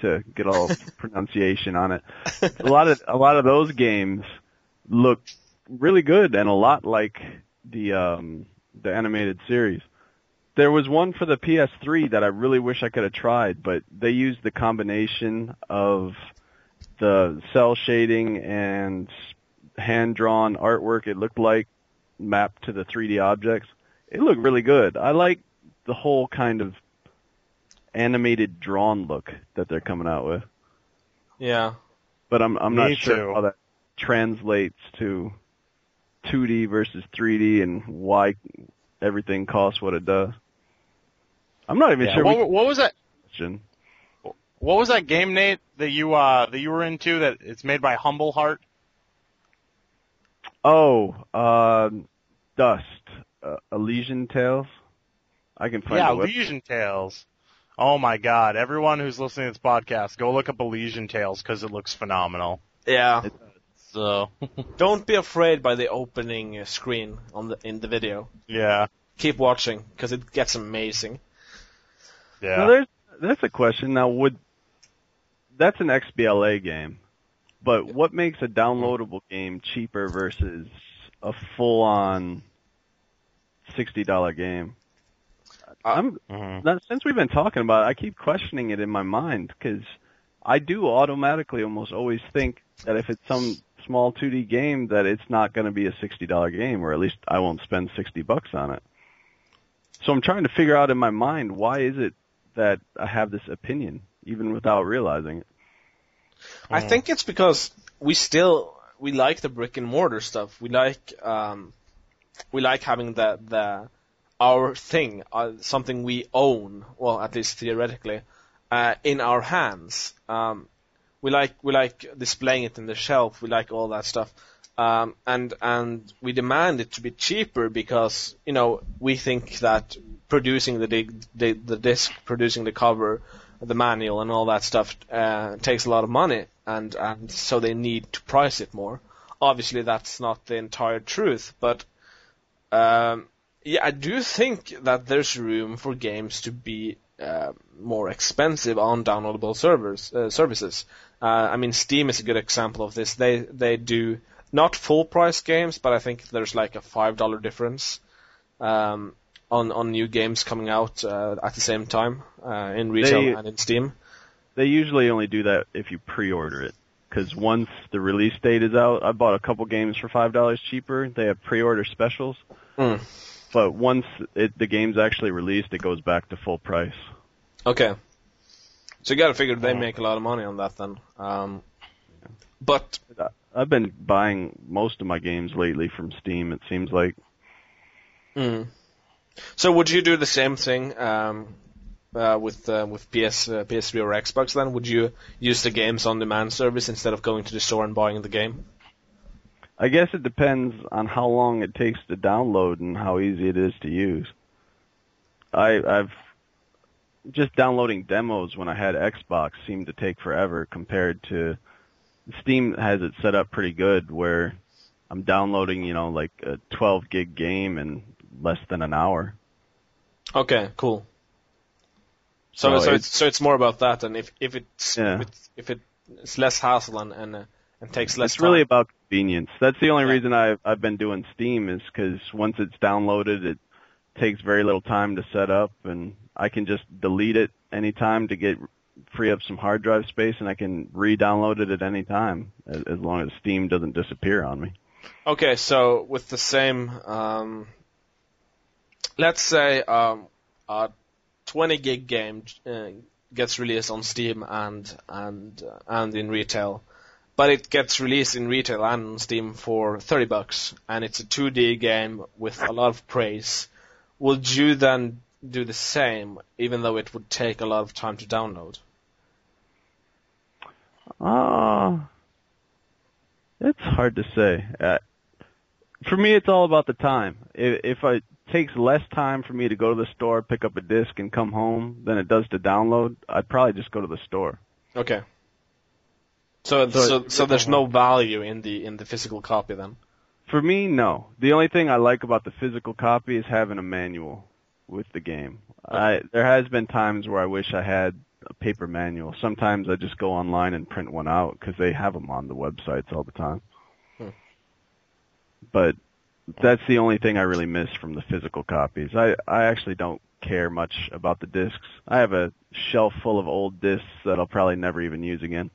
B: to get all pronunciation on it. A lot of a lot of those games look really good and a lot like the um the animated series. There was one for the PS3 that I really wish I could have tried, but they used the combination of the cel shading and hand drawn artwork it looked like mapped to the 3D objects. It looked really good. I like the whole kind of animated drawn look that they're coming out with.
D: yeah.
B: But I'm I'm
A: Me
B: not sure
A: too.
B: how that translates to 2D versus 3D and why everything costs what it does. I'm not even
A: Yeah.
B: sure
A: What,
B: can
A: what was that?
B: question.
A: What was that game, Nate, that you uh that you were into? That it's made by Humble Heart.
B: Oh, um, Dust, uh, Elysian Tales. I can find
A: yeah,
B: the web-
A: Elysian Tales. Oh my God! Everyone who's listening to this podcast, go look up Elysian Tales because it looks phenomenal.
D: Yeah.
A: So
D: Don't be afraid by the opening uh, screen on the in the video.
A: yeah,
D: Keep watching because it gets amazing.
A: yeah.
B: Now, there's That's a question. Now, would that's an XBLA game, but what makes a downloadable game cheaper versus a full-on sixty dollar game? I'm now, since we've been talking about it, I keep questioning it in my mind because I do automatically almost always think that if it's some small 2D game, that it's not going to be a sixty dollar game, or at least I won't spend sixty bucks on it. So I'm trying to figure out in my mind why is it that I have this opinion, even without realizing it.
D: I think it's because we still we like the brick and mortar stuff. We like um, we like having the the our thing, uh, something we own, well, at least theoretically, uh, in our hands. Um, we like we like displaying it in the shelf. We like all that stuff, um, and and we demand it to be cheaper because you know we think that producing the dig, the, the disc, producing the cover, the manual, and all that stuff uh, takes a lot of money, and and so they need to price it more. Obviously, that's not the entire truth, but um, yeah, I do think that there's room for games to be uh, more expensive on downloadable servers uh, services. Uh, I mean, Steam is a good example of this. They they do not full price games, but I think there's like a five dollar difference um, on on new games coming out uh, at the same time uh, in retail
B: They-
D: and in Steam.
B: They usually only do that if you pre-order it. Because once the release date is out, I bought a couple games for five dollars cheaper. They have pre-order specials,
D: Mm.
B: but once it, the game's actually released, it goes back to full price.
D: Okay. So you got to figure they make a lot of money on that then. Um, but
B: I've been buying most of my games lately from Steam. It seems like
D: Mm. So would you do the same thing um, uh, with uh, with PS uh, PS3 or Xbox? Then would you use the games on demand service instead of going to the store and buying the game?
B: I guess it depends on how long it takes to download and how easy it is to use. I, I've just downloading demos when I had Xbox seemed to take forever compared to Steam has it set up pretty good where I'm downloading, you know, like a 12 gig game in less than an hour.
D: Okay, cool. So
B: So
D: so
B: it-
D: it's so it's more about that, and if if it's
B: Yeah.
D: if, it's, if it, it's less hassle and and, uh, and takes less
B: it's really about convenience. That's the only
D: Yeah.
B: reason I've I've been doing Steam is because once it's downloaded, it takes very little time to set up, and I can just delete it anytime to get free up some hard drive space, and I can re-download it at any time as, as long as Steam doesn't disappear on me.
D: Okay, so with the same, um, let's say um, a 20 gig game uh, gets released on Steam and and uh, and in retail, but it gets released in retail and on Steam for 30 bucks, and it's a 2D game with a lot of praise. Would you then do the same, even though it would take a lot of time to download?
B: Ah, it's hard to say. Uh, for me, it's all about the time. If, if it takes less time for me to go to the store, pick up a disc, and come home than it does to download, I'd probably just go to the store.
D: Okay. So
B: So
D: so so there's no value in the in the physical copy then.
B: For me, no. The only thing I like about the physical copy is having a manual with the game. I there has been times where I wish I had a paper manual. Sometimes I just go online and print one out because they have them on the websites all the time.
D: Hmm.
B: But that's the only thing I really miss from the physical copies. I I actually don't care much about the discs. I have a shelf full of old discs that I'll probably never even use again.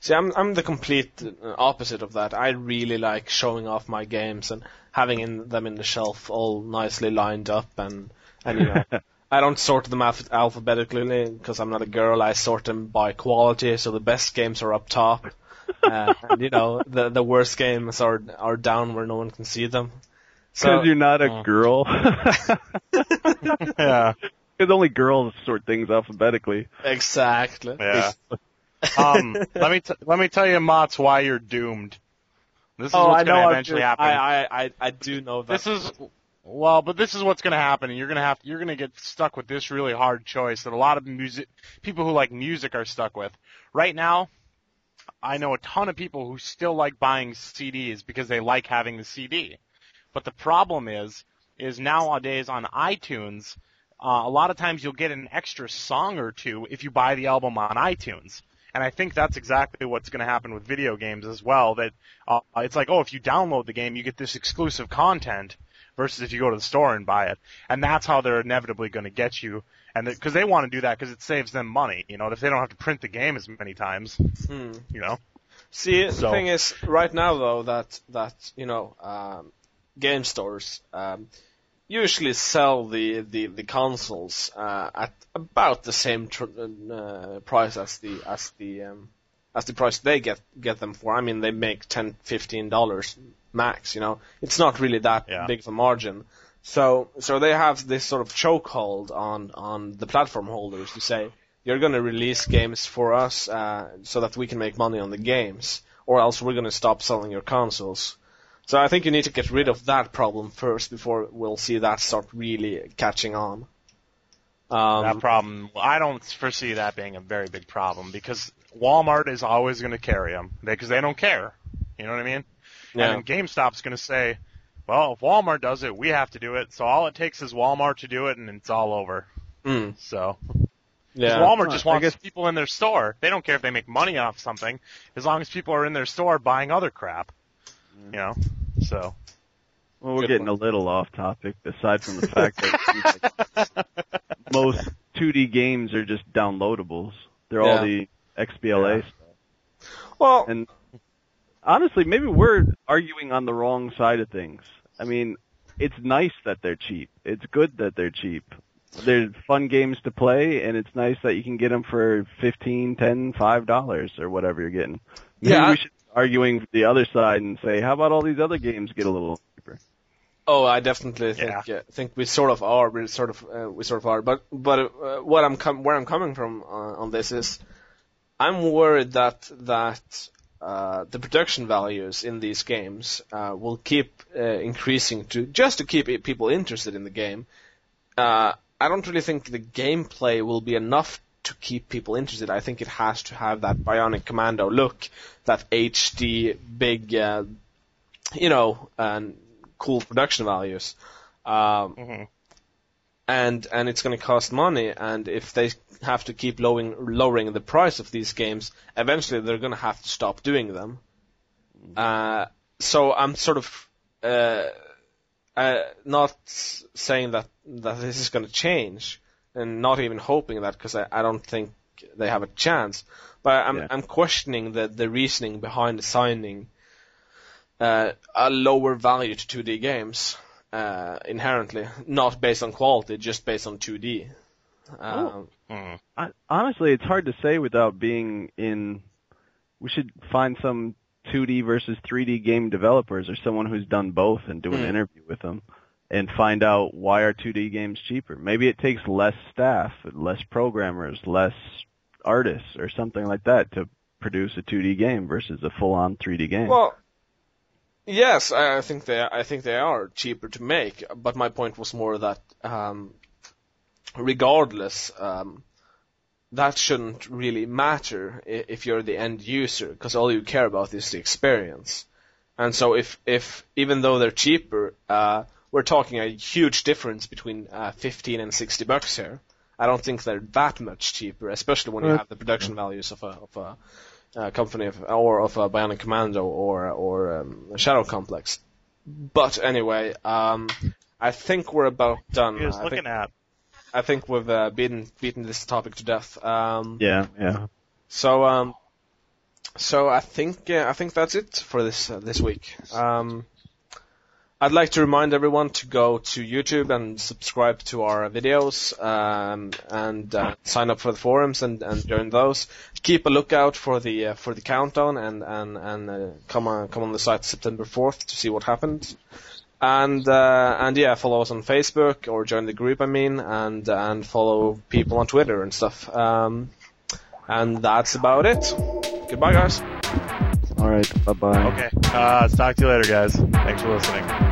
D: See, I'm I'm the complete uh, opposite of that. I really like showing off my games and having in, them in the shelf all nicely lined up and and you know I don't sort them alph- alphabetically because I'm not a girl. I sort them by quality, so the best games are up top, uh, and you know the the worst games are are down where no one can see them.
B: Because
D: So
B: you're not a
A: Oh.
B: girl.
A: Yeah.
B: Because only girls sort things alphabetically.
D: exactly.
A: Yeah. Um, let me t- let me tell you, Mats, why you're doomed. This is
D: Oh,
A: what's going to eventually
D: just-
A: happen.
D: I, I I I do know that.
A: this is well, but this is what's going to happen, and you're going to have you're going to get stuck with this really hard choice that a lot of music people who like music are stuck with. Right now, I know a ton of people who still like buying CDs because they like having the CD. But the problem is is nowadays on iTunes, uh, a lot of times you'll get an extra song or two if you buy the album on iTunes. And I think that's exactly what's going to happen with video games as well. That uh, it's like, oh, if you download the game, you get this exclusive content, versus if you go to the store and buy it. And that's how they're inevitably going to get you. And because they want to do that because it saves them money. You know, if they don't have to print the game as many times.
D: Hmm.
A: You know.
D: See, the thing is, right now though, that that you know, um, game stores um, usually sell the the, the consoles uh, at about the same tr- uh, price as the as the um, as the price they get get them for. I mean, they make ten, fifteen dollars max. You know, it's not really that
A: Yeah.
D: big of a margin. So so they have this sort of chokehold on on the platform holders to say you're going to release games for us uh, so that we can make money on the games, or else we're going to stop selling your consoles. So I think you need to get rid of that problem first before we'll see that start really catching on. Um,
A: that problem, I don't foresee that being a very big problem because Walmart is always going to carry them because they don't care. You know what I mean?
D: yeah.
A: And GameStop's going to say, well, if Walmart does it, we have to do it. So all it takes is Walmart to do it, and it's all over.
D: Mm,
A: So
D: yeah.
A: Walmart just wants
B: guess-
A: people in their store. They don't care if they make money off something, as long as people are in their store buying other crap. You know. So
B: Well, we're
D: Good
B: getting a little off topic, aside from the fact that like most 2D games are just downloadables. They're all the XBLA
A: Yeah.
B: stuff.
D: well,
B: And honestly, maybe we're arguing on the wrong side of things. I mean, it's nice that they're cheap. It's good that they're cheap. They're fun games to play, and it's nice that you can get them for fifteen, ten, five dollars or whatever you're getting. Maybe
D: Yeah.
B: we should arguing the other side and say, how about all these other games get a little cheaper?
D: Oh, I definitely think
A: Yeah.
D: uh, think we sort of are. We sort of uh, we sort of are. But but uh, what I'm com- where I'm coming from uh, on this is, I'm worried that that uh, the production values in these games uh, will keep uh, increasing to just to keep people interested in the game. Uh, I don't really think the gameplay will be enough to keep people interested. I think it has to have that Bionic Commando look, that HD big, uh, you know, and cool production values. Um,
A: Mhm.
D: and and it's going to cost money. And if they have to keep lowering lowering the price of these games, eventually they're going to have to stop doing them. Uh, so I'm sort of uh, uh, not saying that that this is going to change, and not even hoping that because I, I don't think they have a chance. But I'm
B: Yeah.
D: I'm questioning the the reasoning behind assigning uh, a lower value to 2D games uh, inherently, not based on quality, just based on 2D. Um,
A: mm.
B: I, honestly, it's hard to say without being in. We should find some 2D versus 3D game developers or someone who's done both and do an
D: Hmm.
B: interview with them and find out why are 2D games cheaper. Maybe it takes less staff, less programmers, less artists or something like that to produce a 2D game versus a full-on 3D game.
D: Well, yes, I think they I think they are cheaper to make, but my point was more that um, regardless, um, that shouldn't really matter if you're the end user, because all you care about is the experience. And so if if even though they're cheaper, uh, we're talking a huge difference between uh, 15 and 60 bucks here. I don't think they're that much cheaper, especially when you have the production values of a of a uh, company of, or of a Bionic Commando or or um, Shadow Complex. But anyway, um, I think we're about done.
A: He was
D: I
A: looking
D: think,
A: at.
D: I think we've uh, beaten beaten this topic to death. Um,
B: yeah, yeah.
D: So um, so I think uh, I think that's it for this uh, this week. Um, I'd like to remind everyone to go to YouTube and subscribe to our videos um, and uh, sign up for the forums and, and join those. Keep a lookout for the uh, for the countdown and and and uh, come on come on the site September fourth to see what happened. And uh, and yeah, follow us on Facebook or join the group. I mean, and and follow people on Twitter and stuff. Um, and that's about it. Goodbye, guys.
B: All right, bye-bye.
A: Okay. Uh, talk to you later, guys. Thanks for listening.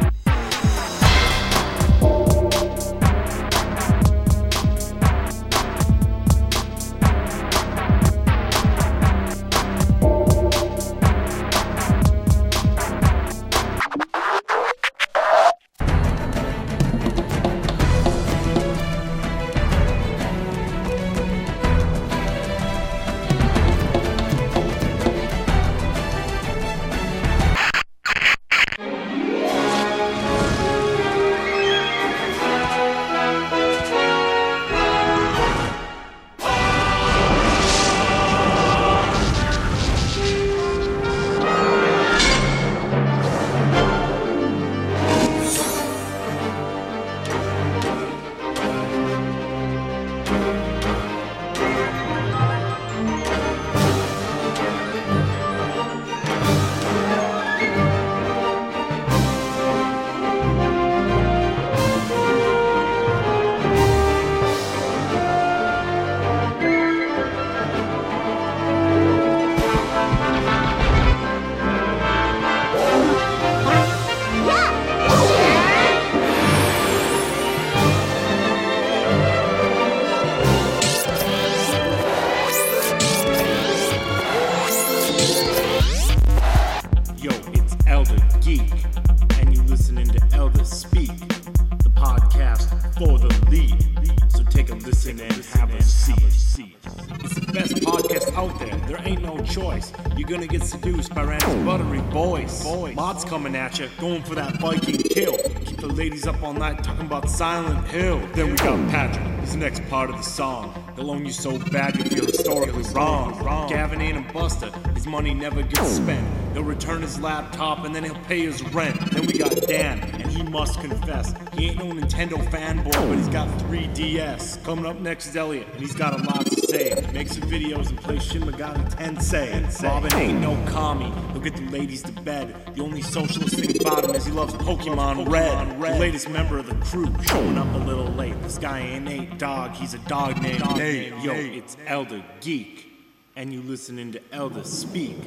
C: Going for that Viking kill. Keep the ladies up all night talking about Silent Hill. Then we got Patrick. He's the next part of the song. He'll own you so bad you feel historically wrong. Gavin ain't a buster. His money never gets spent. He'll return his laptop and then he'll pay his rent. Then we got Dan, and he must confess. He ain't no Nintendo fanboy, but he's got 3DS. Coming up next is Elliot, and he's got a lot to say. Makes some videos and plays Shin Megami Tensei. Robin ain't no commie. He'll get the ladies to bed. The only socialist thing about him is he loves Pokemon, Red. The latest member of the crew, showing up a little late. This guy ain't Nate Dogg, he's a dog named Nate. Yo, it's Elder Geek, and you listening to Elder Speak,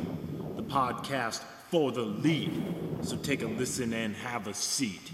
C: the podcast for the lead. So take a listen and have a seat.